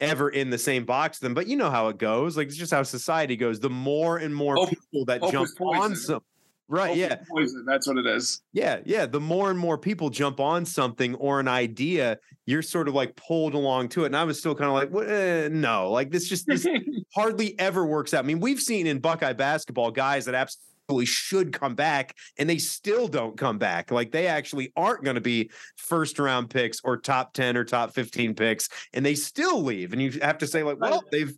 S4: ever in the same box with them, but you know how it goes. Like it's just how society goes. The more and more
S3: Hope-
S4: people that jump on some, right? Yeah,
S3: Poison. That's what it is.
S4: yeah, yeah. The more and more people jump on something or an idea, you're sort of like pulled along to it. And I was still kind of like, "Well, eh, no, like this just this hardly ever works out. I mean, we've seen in Buckeye basketball guys that absolutely should come back and they still don't come back. Like they actually aren't going to be first round picks or top 10 or top 15 picks and they still leave. And you have to say like, well, they've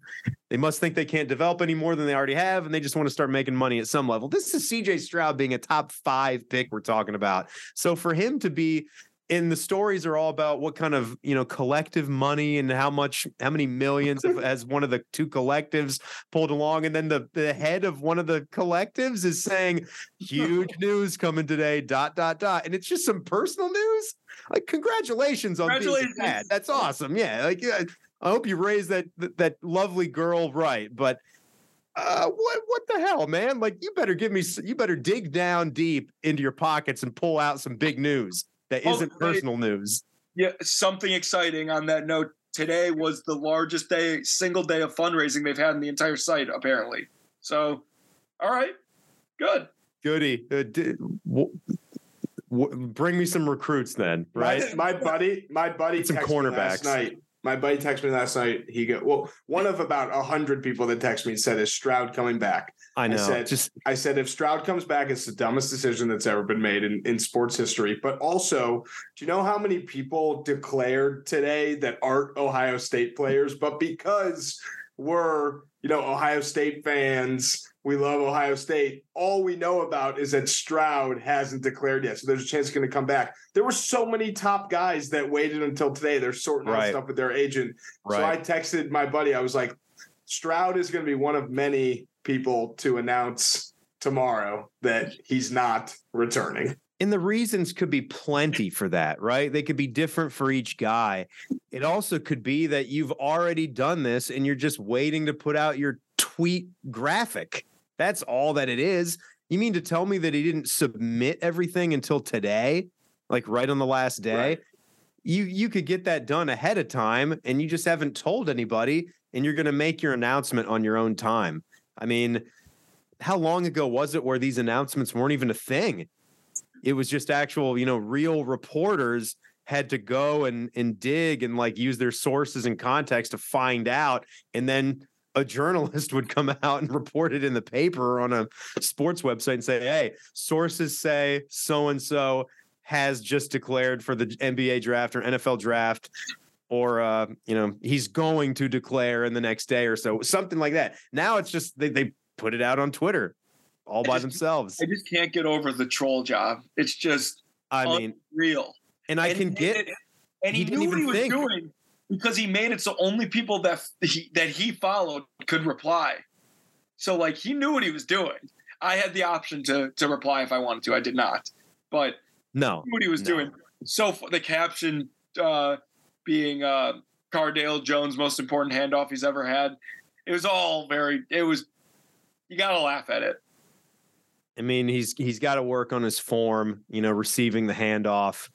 S4: they must think they can't develop any more than they already have and they just want to start making money at some level. This is CJ Stroud being a top 5 pick we're talking about. So for him to be and the stories are all about what kind of you know collective money and how much how many millions of, as one of the two collectives pulled along. And then the, the head of one of the collectives is saying huge news coming today dot dot dot. And it's just some personal news? Like congratulations on being dad. That's awesome. Yeah like yeah, i hope you raised that that, that lovely girl right but uh, what what the hell, man? Like, you better give me, you better dig down deep into your pockets and pull out some big news that
S3: Oh,
S4: isn't
S3: they-
S4: personal news.
S3: Yeah, something exciting on that note. Today was the largest day, single day of fundraising they've had in the entire site, apparently. So, all right, good.
S4: Goody, uh, d- w- w- bring me some recruits then, right?
S2: My, my buddy, my buddy
S4: some
S2: texted me last
S4: cornerbacks.
S2: night. My buddy texted me last night. He go well, one of about a hundred people that text me said, "Is Stroud coming back?"
S4: I know.
S2: said-
S4: just
S2: I said, if Stroud comes back, it's the dumbest decision that's ever been made in, in sports history. But also, do you know how many people declared today that aren't Ohio State players, but because we're, you know, Ohio State fans, we love Ohio State. All we know about is that Stroud hasn't declared yet. So there's a chance he's going to come back. There were so many top guys that waited until today. They're sorting out
S4: Right.
S2: stuff with their agent. So I texted my buddy. I was like, Stroud is going to be one of many people to announce tomorrow that he's not returning.
S4: And the reasons could be plenty for that, right? They could be different for each guy. It also could be that you've already done this and you're just waiting to put out your tweet graphic. That's all that it is. You mean to tell me that he didn't submit everything until today, like right on the last day?
S2: Right.
S4: You you could get that done ahead of time and you just haven't told anybody and you're going to make your announcement on your own time. I mean, how long ago was it where these announcements weren't even a thing? It was just actual, you know, real reporters had to go and and dig and like use their sources and context to find out and then a journalist would come out and report it in the paper or on a sports website and say, "Hey, sources say so and so has just declared for the NBA draft or NFL draft or uh, you know, he's going to declare in the next day or so." Something like that. Now it's just they they put it out on Twitter all
S3: I
S4: by
S3: just-
S4: themselves.
S3: I just can't get over the troll job. It's just
S4: I mean,
S3: real.
S4: and I
S3: And
S4: can get
S3: it- and he,
S4: he didn't
S3: knew what he
S4: even
S3: was
S4: think.
S3: doing because he made it so only people that he that he followed could reply. So like he knew what he was doing. I had the option to to reply if I wanted to. I did not, but
S4: no.
S3: he knew what he was
S4: No.
S3: doing. So the caption uh, being uh, Cardale Jones' most important handoff he's ever had. It was all very. It was. You gotta laugh at it.
S4: I mean, he's he's got to work on his form, you know, receiving the handoff.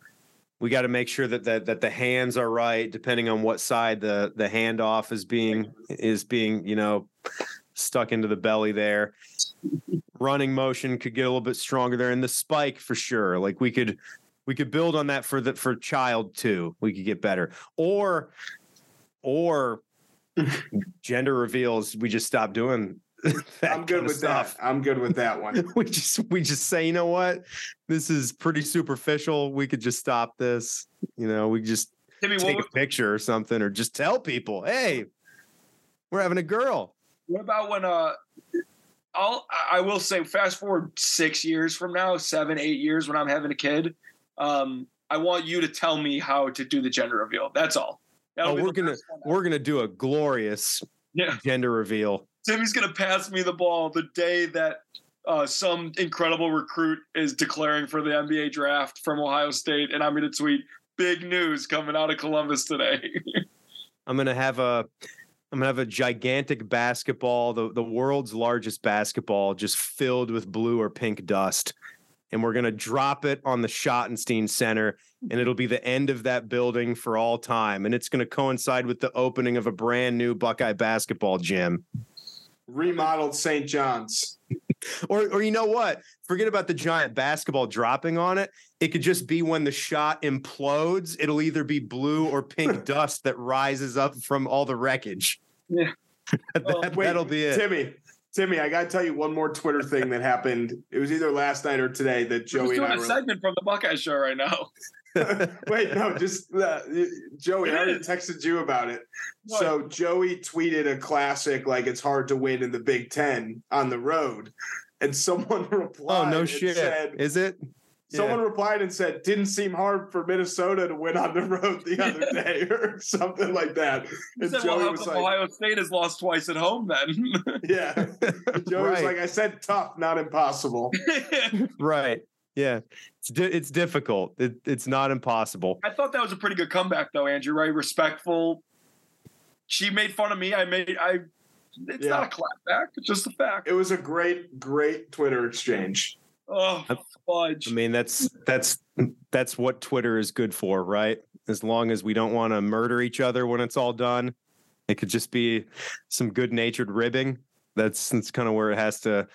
S4: We got to make sure that that that the hands are right, depending on what side the the handoff is being is being, you know, stuck into the belly there. Running motion could get a little bit stronger there, and the spike for sure. Like we could we could build on that for the for child too. We could get better, or or gender reveals. We just stop doing
S2: I'm good with stuff. that. I'm good with that one.
S4: we just we just say, you know what, this is pretty superficial. We could just stop this. You know, we just Timmy, take a picture or something, or just tell people, hey, we're having a girl.
S3: What about when uh I'll I will say fast forward six years from now, seven, eight years when I'm having a kid, um, I want you to tell me how to do the gender reveal. That's all.
S4: Oh, we're gonna we're gonna do a glorious yeah. gender reveal.
S3: Timmy's gonna pass me the ball the day that uh, some incredible recruit is declaring for the NBA draft from Ohio State, and I'm gonna tweet big news coming out of Columbus today.
S4: I'm gonna have a I'm gonna have a gigantic basketball, the, the world's largest basketball, just filled with blue or pink dust. And we're gonna drop it on the Schottenstein Center, and it'll be the end of that building for all time. And it's gonna coincide with the opening of a brand new Buckeye basketball gym.
S2: Remodeled St. John's.
S4: or or you know what? Forget about the giant basketball dropping on it. It could just be when the Schott implodes, it'll either be blue or pink dust that rises up from all the wreckage.
S3: Yeah.
S4: that, oh, wait, that'll be it.
S2: Timmy, Timmy, I got to tell you one more Twitter thing that happened. It was either last night or today that Joey
S3: doing
S2: and I
S3: a were... segment from the Buckeye Show right now.
S2: Wait, no, just uh, Joey. I already texted you about it. What? So Joey tweeted a classic like it's hard to win in the Big Ten on the road, and someone replied.
S4: Oh no shit! Said, Is it?
S2: Someone yeah. replied and said, "Didn't seem hard for Minnesota to win on the road the other day, or something like that."
S3: And said, Joey well, was like, "Ohio State has lost twice at home." Then,
S2: yeah. Joey right. was like, "I said tough, not impossible."
S4: right. Yeah, it's di- it's difficult. It, it's not impossible.
S3: I thought that was a pretty good comeback, though, Andrew. Right, respectful. She made fun of me. I made I. It's yeah. not a clapback. It's just a fact.
S2: It was a great, great Twitter exchange.
S3: Oh, fudge.
S4: I mean, that's that's that's what Twitter is good for, right? As long as we don't want to murder each other when it's all done, it could just be some good-natured ribbing. That's that's kind of where it has to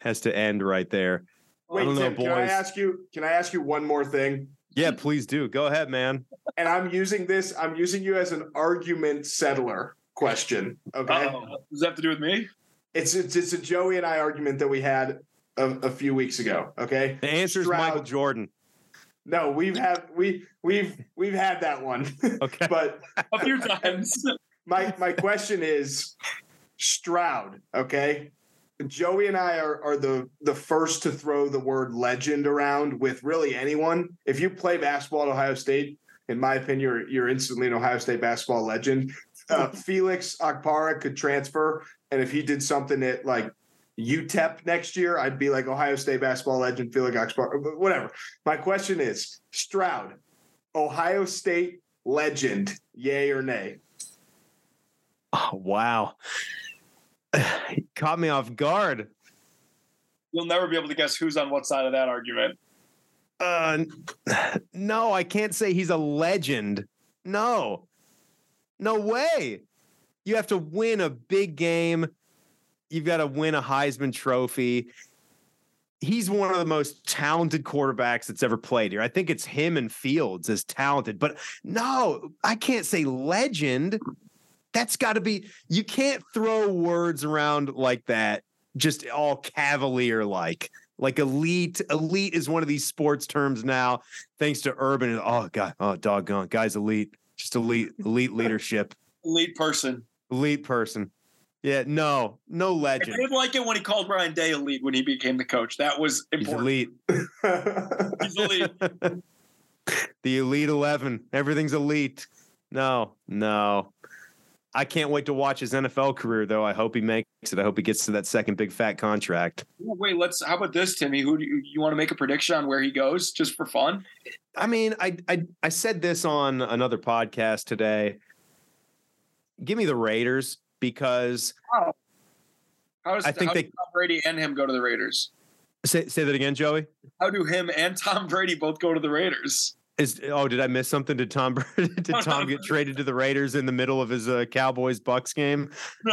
S4: has to end right there.
S2: Wait, Tim, know, can I ask you? Can I ask you one more thing?
S4: Yeah, please do. Go ahead, man.
S2: And I'm using this. I'm using you as an argument settler question. Okay. Uh-oh.
S3: Does that have to do with me?
S2: It's it's, it's a Joey and I argument that we had a, a few weeks ago. Okay.
S4: The answer is Michael Jordan.
S2: No, we've had we we've we've had that one.
S4: Okay.
S2: but
S3: a few times.
S2: My my question is Stroud, okay? Joey and I are, are the the first to throw the word legend around with really anyone. If you play basketball at Ohio State, in my opinion, you're, you're instantly an Ohio State basketball legend. Uh, Felix Okpara could transfer, and if he did something at like UTEP next year, I'd be like Ohio State basketball legend Felix Okpara. Whatever. My question is Stroud, Ohio State legend, yay or nay?
S4: Oh, wow. caught me off guard.
S3: You'll never be able to guess who's on what side of that argument.
S4: Uh, no, I can't say he's a legend. No, no way. You have to win a big game. You've got to win a Heisman Trophy. He's one of the most talented quarterbacks that's ever played here. I think it's him and Fields as talented, but no, I can't say legend. That's got to be you can't throw words around like that just all cavalier like like elite elite is one of these sports terms now thanks to urban. Oh god oh doggone guys elite just elite elite leadership.
S3: Elite person.
S4: Elite person yeah no no legend
S3: i didn't like it when he called ryan day elite when he became the coach that was important.
S4: he's elite he's elite the elite 11 everything's elite no no I can't wait to watch his NFL career, though. I hope he makes it. I hope he gets to that second big fat contract.
S3: Wait, let's. How about this, Timmy? Who do you, you want to make a prediction on where he goes, just for fun?
S4: I mean, I I I said this on another podcast today. Give me the Raiders because
S3: how, how does I think they, Tom Brady and him go to the Raiders.
S4: Say say that again, Joey.
S3: How do him and Tom Brady both go to the Raiders?
S4: Is oh, did I miss something? Did Tom did Tom get traded to the Raiders in the middle of his uh, Cowboys Bucks game?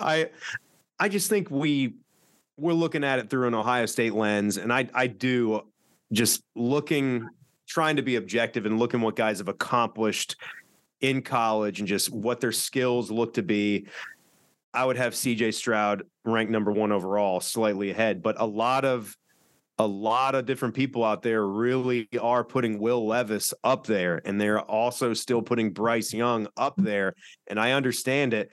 S4: I I just think we we're looking at it through an Ohio State lens, and I I do just looking trying to be objective and looking what guys have accomplished in college and just what their skills look to be. I would have CJ Stroud ranked number one overall, slightly ahead. But a lot of a lot of different people out there really are putting Will Levis up there, and they're also still putting Bryce Young up there. And I understand it.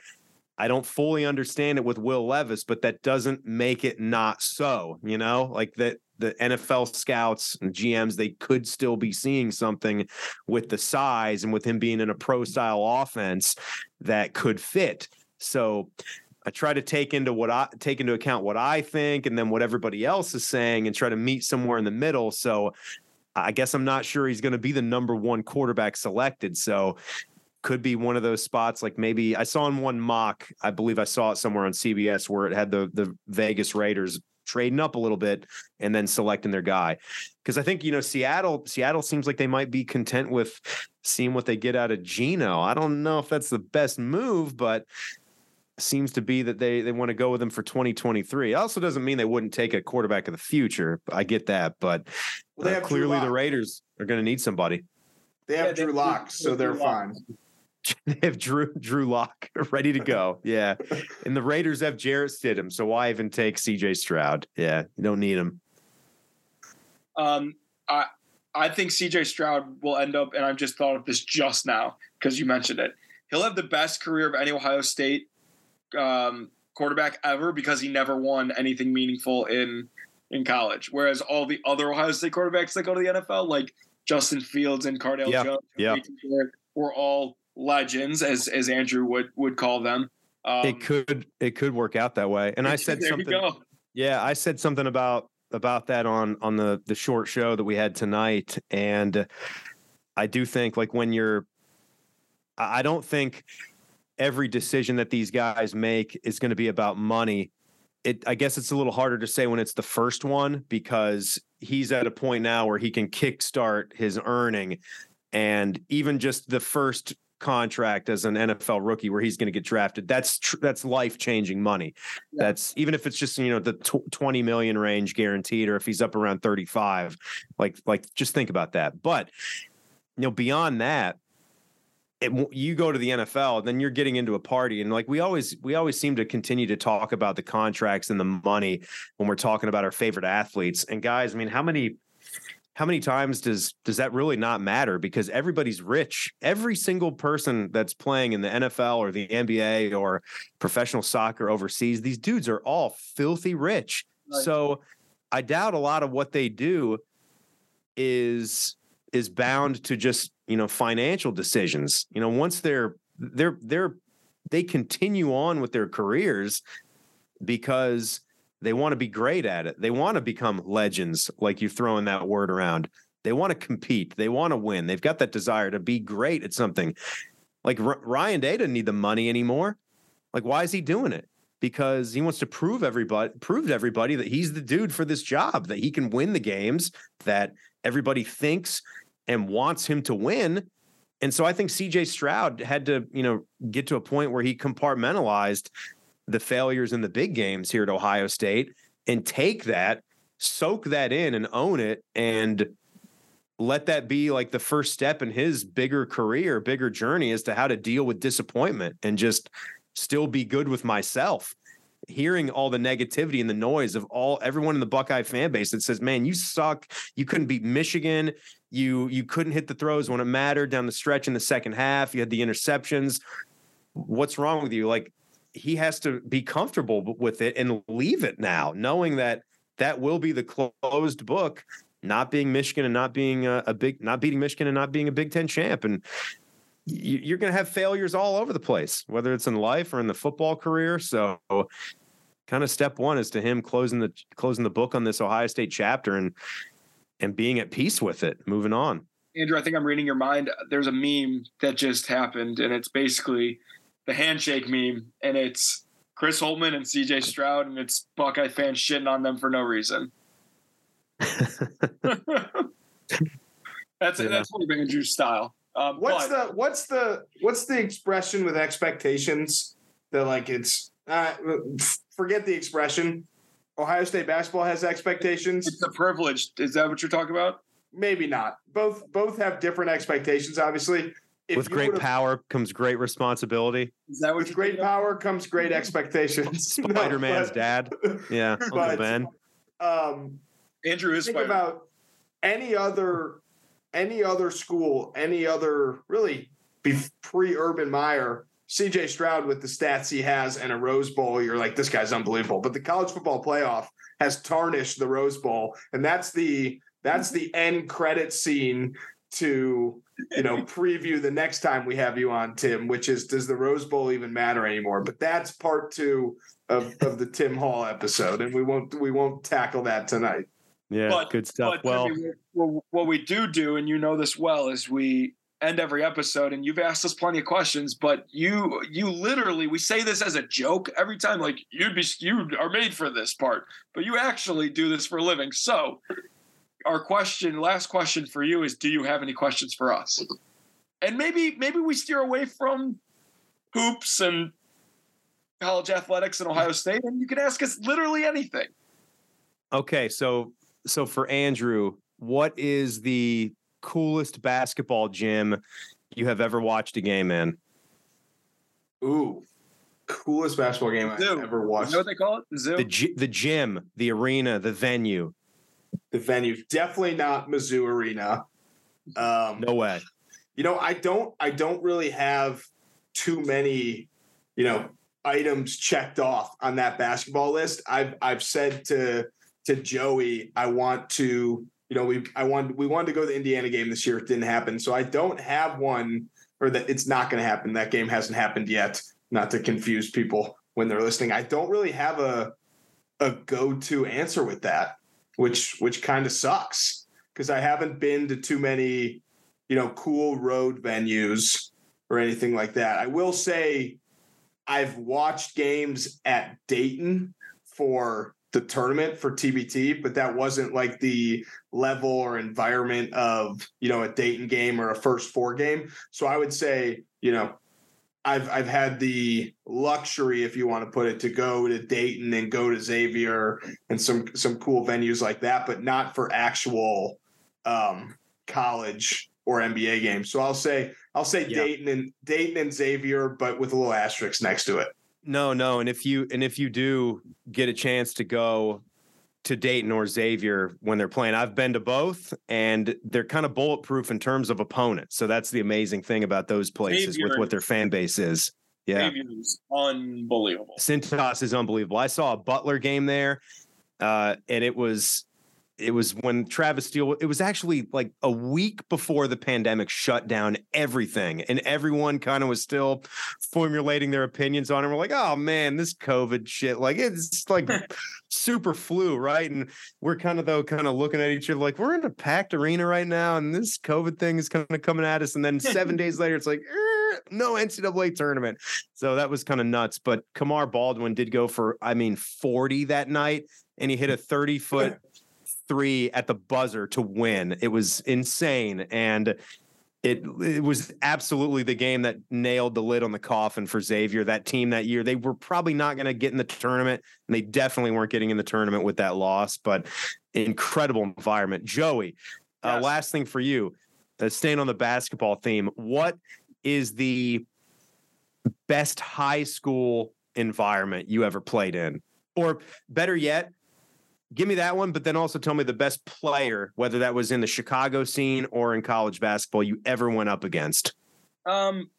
S4: I don't fully understand it with Will Levis, but that doesn't make it not so. You know, like that the NFL scouts and GMs, they could still be seeing something with the size and with him being in a pro style offense that could fit. So I try to take into what I take into account what I think and then what everybody else is saying and try to meet somewhere in the middle. So I guess I'm not sure he's going to be the number one quarterback selected. So could be one of those spots like maybe I saw in one mock, I believe I saw it somewhere on CBS where it had the the Vegas Raiders trading up a little bit and then selecting their guy. Because I think, you know, Seattle, Seattle seems like they might be content with seeing what they get out of Geno. I don't know if that's the best move, but seems to be that they they want to go with him for 2023. It also doesn't mean they wouldn't take a quarterback of the future. I get that, but well, uh, clearly the Raiders are going to need somebody.
S2: They have yeah, Drew Lock, so they're fine.
S4: they have Drew Drew Lock ready to go. Yeah, and the Raiders have Jarrett Stidham, so why even take C.J. Stroud? Yeah, you don't need him.
S3: Um, I I think C.J. Stroud will end up, and I've just thought of this just now because you mentioned it. He'll have the best career of any Ohio State um, quarterback ever because he never won anything meaningful in in college. Whereas all the other Ohio State quarterbacks that go to the NFL, like Justin Fields and Cardale
S4: yeah,
S3: Jones,
S4: yeah.
S3: were all legends, as as Andrew would would call them.
S4: Um, it could it could work out that way. And I said something. Yeah, I said something about about that on on the the short show that we had tonight, and I do think like when you're, I don't think every decision that these guys make is going to be about money. It, I guess it's a little harder to say when it's the first one because he's at a point now where he can kickstart his earning. And even just the first contract as an NFL rookie where he's going to get drafted. That's tr- that's life changing money. Yeah. That's even if it's just you know the tw- 20 million range guaranteed, or if he's up around 35. Like like just think about that. But you know beyond that, it, you go to the NFL, then you're getting into a party, and like we always we always seem to continue to talk about the contracts and the money when we're talking about our favorite athletes. And guys, I mean, how many how many times does does that really not matter? Because everybody's rich. Every single person that's playing in the NFL or the NBA or professional soccer overseas these dudes are all filthy rich. Right. so i doubt a lot of what they do is is bound to just you know financial decisions. You know once they're they're they're they continue on with their careers because they want to be great at it. They want to become legends, like you throwing that word around. They want to compete. They want to win. They've got that desire to be great at something. Like R- Ryan Day doesn't need the money anymore. Like, why is he doing it? Because he wants to prove everybody, prove to everybody that he's the dude for this job, that he can win the games that everybody thinks and wants him to win. And so I think CJ Stroud had to, you know, get to a point where he compartmentalized the failures in the big games here at Ohio State and take that, soak that in and own it and let that be like the first step in his bigger career, bigger journey as to how to deal with disappointment and just still be good with myself. Hearing all the negativity and the noise of all everyone in the Buckeye fan base that says, "Man, you suck. You couldn't beat Michigan. You you couldn't hit the throws when it mattered down the stretch in the second half. You had the interceptions. What's wrong with you?" Like he has to be comfortable with it and leave it now, knowing that that will be the closed book, not being Michigan and not being a, a big, not beating Michigan and not being a Big Ten champ. And you're going to have failures all over the place, whether it's in life or in the football career. So, kind of step one is to him closing the closing the book on this Ohio State chapter and and being at peace with it, moving on.
S3: Andrew, I think I'm reading your mind. There's a meme that just happened, and it's basically the handshake meme, and it's Chris Holtmann and CJ Stroud, and it's Buckeye fans shitting on them for no reason. that's yeah. that's Lee Andrew's style.
S2: Um, what's but, the what's the what's the expression with expectations that like it's uh, forget the expression. Ohio State basketball has expectations.
S3: It's a privilege. Is that what you're talking about?
S2: Maybe not. Both both have different expectations, obviously. If
S4: With great power comes great responsibility.
S3: Is that what
S2: with great power comes great expectations.
S4: Spider Man's
S2: but-
S4: dad. Yeah, Uncle
S2: But-
S4: Ben.
S2: Um,
S3: Andrew is
S2: think
S3: Spider-
S2: about any other any other school, any other really pre Urban Meyer, CJ Stroud with the stats he has and a Rose Bowl, you're like, this guy's unbelievable. But the college football playoff has tarnished the Rose Bowl, and that's the that's the end credit scene to you know preview the next time we have you on tim which is does the rose bowl even matter anymore but that's part two of, of the tim hall episode and we won't we won't tackle that tonight
S4: Yeah,
S3: But-
S4: good stuff.
S3: But
S4: well,
S3: Timmy, what, what we do do, and you know this well, is we end every episode, and you've asked us plenty of questions, but you you literally we say this as a joke every time, like you'd be you are made for this part, but you actually do this for a living. So, our question, last question for you is, do you have any questions for us? And maybe maybe we steer away from hoops and college athletics in Ohio State, and you can ask us literally anything.
S4: okay, so so for Andrew, what is the coolest basketball gym you have ever watched a game in?
S2: ooh coolest basketball game i've
S3: Zoo.
S2: ever
S3: You
S2: watched
S3: know what they call it? The zoo.
S4: The the gym, the arena, the venue.
S2: The venue. Definitely not mizzou arena. Um
S4: No way.
S2: you know i don't i don't really have too many you know items checked off on that basketball list. I've i've said to to joey i want to you know we i want we wanted to go to the indiana game this year. It didn't happen. So i don't have one or that it's not going to happen. That game hasn't happened yet not to confuse people when they're listening. I don't really have a a go-to answer with that which which kind of sucks because i haven't been to too many you know, cool road venues or anything like that. I will say I've watched games at Dayton for the tournament for TBT, but that wasn't like the level or environment of, you know, a Dayton game or a first four game. So I would say, you know, I've I've had the luxury, if you want to put it, to go to Dayton and go to Xavier and some some cool venues like that, but not for actual um college or NBA games. So I'll say I'll say
S4: Yeah.
S2: Dayton and Dayton and Xavier, but with a little asterisk next to it.
S4: No, no. And if you and if you do get a chance to go to Dayton or Xavier when they're playing, I've been to both, and they're kind of bulletproof in terms of opponents. So that's the amazing thing about those places with what their fan base is. Yeah.
S3: Xavier's unbelievable.
S4: Cintas is unbelievable. I saw a Butler game there, uh, and it was it was when Travis Steele. It was actually like a week before the pandemic shut down everything, and everyone kind of was still formulating their opinions on it. We're like, oh man, this COVID shit, like it's like super flu, right? And we're kind of though kind of looking at each other like we're in a packed arena right now, and this COVID thing is kind of coming at us. And then seven days later, it's like. "Er, No NCAA tournament. So that was kind of nuts. But Kamar Baldwin did go for, I mean, 40 that night, and he hit a 30 foot three at the buzzer to win. It was insane. And it it was absolutely the game that nailed the lid on the coffin for Xavier. That team that year, they were probably not going to get in the tournament, and they definitely weren't getting in the tournament with that loss. But incredible environment. Joey, uh, last thing for you, uh, staying on the basketball theme, what is the best high school environment you ever played in? Or better yet, give me that one, but then also tell me the best player, whether that was in the Chicago scene or in college basketball, you ever went up against.
S3: Um,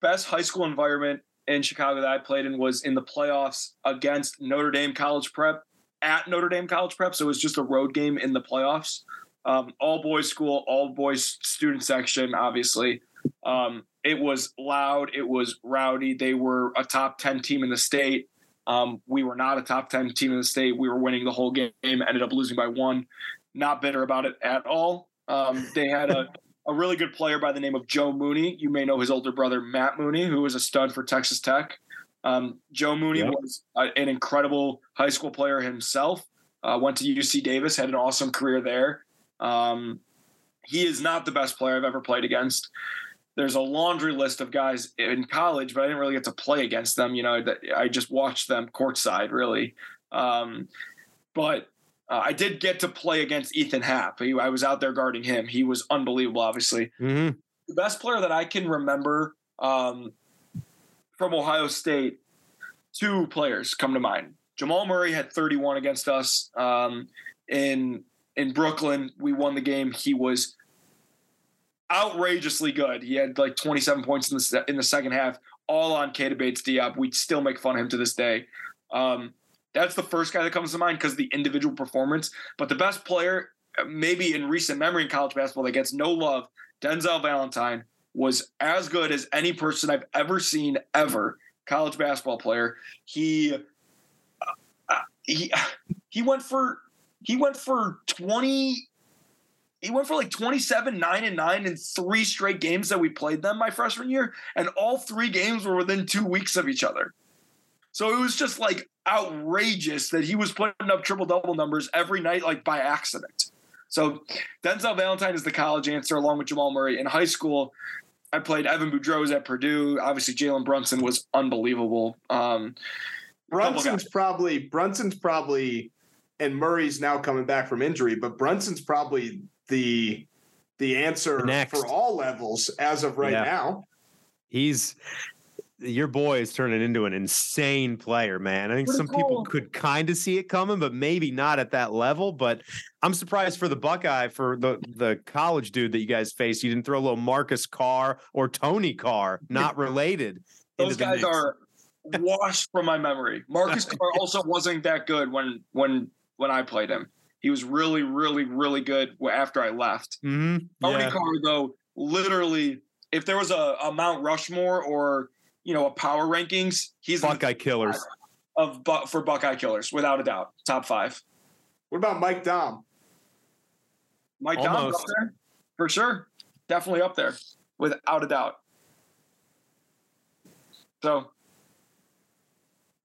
S3: best high school environment in Chicago that I played in was in the playoffs against Notre Dame College Prep at Notre Dame College Prep. So it was just a road game in the playoffs. Um, all boys school, all boys student section, obviously. Um, it was loud. It was rowdy. They were a top 10 team in the state. Um, we were not a top 10 team in the state. We were winning the whole game, ended up losing by one. Not bitter about it at all. Um, they had a, a really good player by the name of Joe Mooney. You may know his older brother, Matt Mooney, who was a stud for Texas Tech. Um, Joe Mooney
S4: Yep.
S3: was a, an incredible high school player himself. Uh, went to UC Davis, had an awesome career there. Um, he is not the best player I've ever played against. There's a laundry list of guys in college, but I didn't really get to play against them. You know, that I just watched them courtside, really. Um, but uh, I did get to play against Ethan Happ. He, I was out there guarding him. He was unbelievable, obviously.
S4: Mm-hmm.
S3: the best player that I can remember um, from Ohio State, two players come to mind. Jamal Murray had 31 against us um, in in Brooklyn. We won the game. He was outrageously good. He had like 27 points in the in the second half, all on Keita Bates Diop. We still make fun of him to this day. Um, that's the first guy that comes to mind because the individual performance. But the best player, uh, maybe in recent memory in college basketball, that gets no love, Denzel Valentine was as good as any person I've ever seen ever. College basketball player. He uh, he he went for he went for 20 he went for like 27 9 and 9 in three straight games that we played them my freshman year and all three games were within 2 weeks of each other so it was just like outrageous that he was putting up triple double numbers every night like by accident so Denzel Valentine is the college answer along with Jamal Murray in high school I played Evan Boudreaux at Purdue. Obviously, Jalen Brunson was unbelievable. Um,
S2: Brunson's probably Brunson's probably and Murray's now coming back from injury, but Brunson's probably the the answer
S4: Next.
S2: for all levels as of right
S4: Yeah.
S2: now.
S4: He's your boy is turning into an insane player, man. I think
S3: Pretty
S4: some people could kind of see it coming, but maybe not at that level. But I'm surprised for the Buckeye, for the the college dude that you guys faced. You didn't throw a little Marcus Carr or Tony Carr, not related. into
S3: those guys
S4: mix.
S3: are washed from my memory. Marcus Carr also wasn't that good when when when I played him. He was really, really, really good after I left.
S4: Mhm.
S3: Tony
S4: Yeah.
S3: Carr, though, literally, if there was a, a Mount Rushmore or you know a power rankings, he's in
S4: Buckeye killers.
S3: of Bu- for Buckeye killers without a doubt, top five.
S2: What about Mike Dom?
S3: Mike Dom's up there for sure, definitely up there without a doubt. So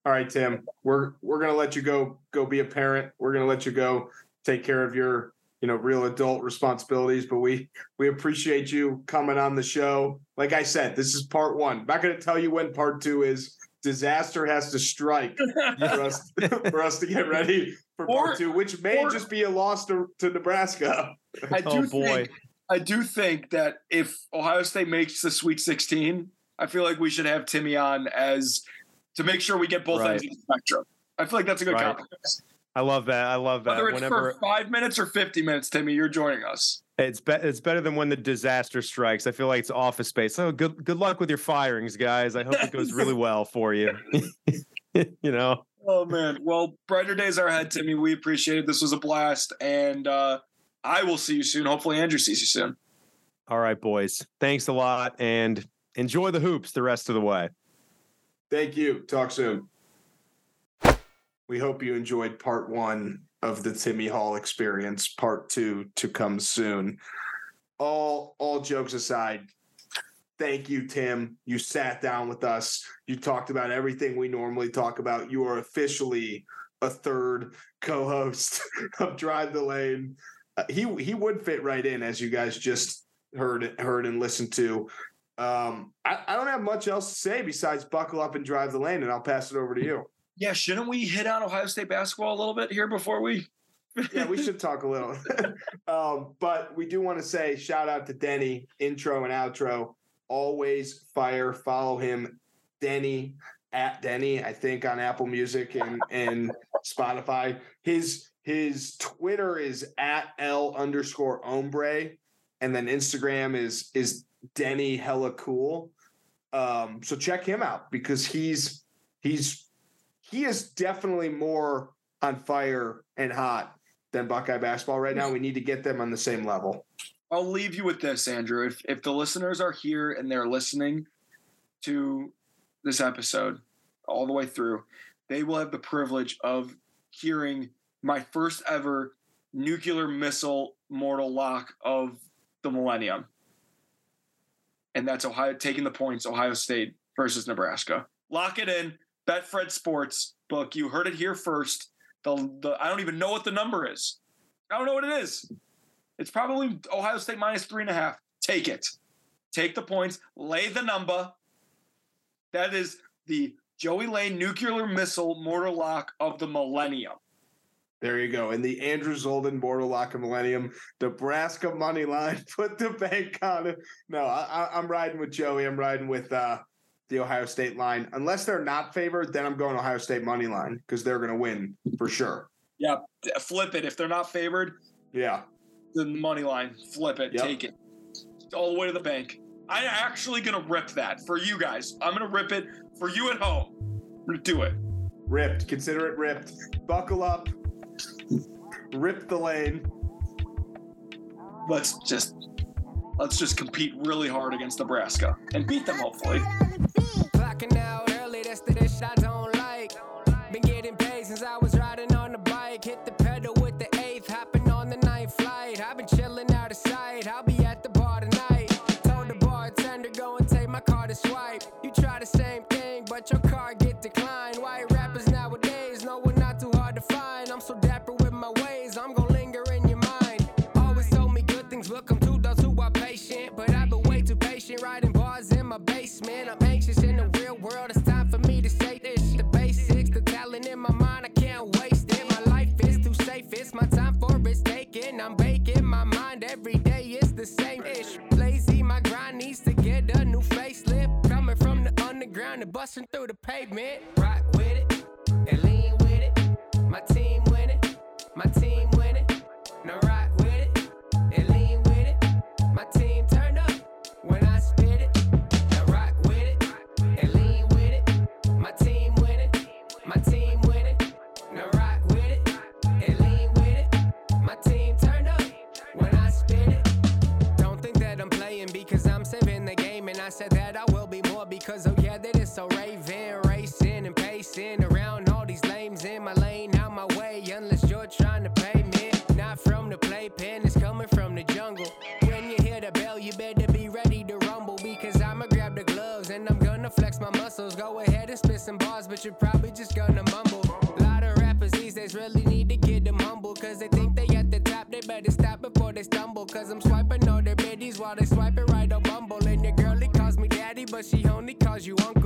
S2: All right, Tim. We're we're gonna let you go go be a parent. We're gonna let you go take care of your you know real adult responsibilities. But we we appreciate you coming on the show. Like I said, this is part one. I'm not gonna tell you when part two is. Disaster has to strike for us for us to get ready for part two, which may
S3: or-
S2: just be a loss to, to Nebraska.
S3: I oh, do
S4: Oh boy.
S3: think I do think that if Ohio State makes the Sweet 16, I feel like we should have Timmy on as to make sure we get both
S4: Right.
S3: ends of the spectrum. I feel like that's a good
S4: Right.
S3: compromise.
S4: I love that. I love that.
S3: Whether it's
S4: Whenever
S3: for five minutes or 50 minutes, Timmy, you're joining us.
S4: it's be- it's better than when the disaster strikes. I feel like it's office space. So good good luck with your firings, guys. I hope it goes really well for you. you know.
S3: Oh man. Well, brighter days are ahead, Timmy. We appreciate it. This was a blast, and uh, I will see you soon. Hopefully, Andrew sees you soon.
S4: All right, boys. Thanks a lot and enjoy the hoops the rest of the way.
S2: Thank you. Talk soon. We hope you enjoyed part one of the Timmy Hall experience. Part two to come soon. All all jokes aside, thank you, Tim. You sat down with us. You talked about everything we normally talk about. You are officially a third co-host of Drive the Lane. Uh, he he would fit right in, as you guys just heard heard and listened to. Um, I, I don't have much else to say besides buckle up and drive the lane, and I'll pass it over to you.
S3: Yeah, shouldn't we hit on Ohio State basketball a little bit here before we?
S2: Yeah, we should talk a little. um, but we do want to say shout out to Denny, intro and outro. Always fire. Follow him, Denny at Denny. I think on Apple Music and and Spotify. His his Twitter is at L underscore ombre, and then Instagram is is Denny hella cool. Um, so check him out because he's he's he is definitely more on fire and hot than Buckeye basketball right now. We need to get them on the same level.
S3: I'll leave you with this, Andrew. If if the listeners are here and they're listening to this episode all the way through, they will have the privilege of hearing my first ever nuclear missile mortal lock of the millennium. And that's Ohio taking the points, Ohio State versus Nebraska. Lock it in. Betfred Sports book. You heard it here first. The, the I don't even know what the number is. I don't know what it is. It's probably Ohio State minus three and a half. Take it. Take the points. Lay the number. That is the Joey Lane nuclear missile mortar lock of the millennium.
S2: There you go. In the Andrew Zolden Border Lock of the Millennium, Nebraska money line. Put the bank on it. No, I, am riding with Joey. I'm riding with uh, the Ohio State line. Unless they're not favored, then I'm going Ohio State money line because they're going to win for sure.
S5: Yeah, flip it. If they're not favored,
S2: yeah,
S5: the money line, flip it, yep. take it all the way to the bank. I'm actually gonna rip that for you guys. I'm gonna rip it for you at home. Do it.
S2: Ripped. Consider it ripped. Buckle up. Rip the lane.
S5: Let's just let's just compete really hard against Nebraska and beat them hopefully. Clocking out early, that's the dish I don't like. Been getting paid since I was riding on the bike. Hit the pedal with the eighth, hopping on the ninth flight. I've been chilling out of sight. I'll be at the bar tonight. Told the bartender, go and take my swipe. Pavement. But you're probably just gonna mumble. A lot of rappers these days really need to get them humble because they think they at the top. They better stop before they stumble because I'm swiping all their biddies while they swiping right on Bumble. And your girlie calls me daddy, but she only calls you uncle.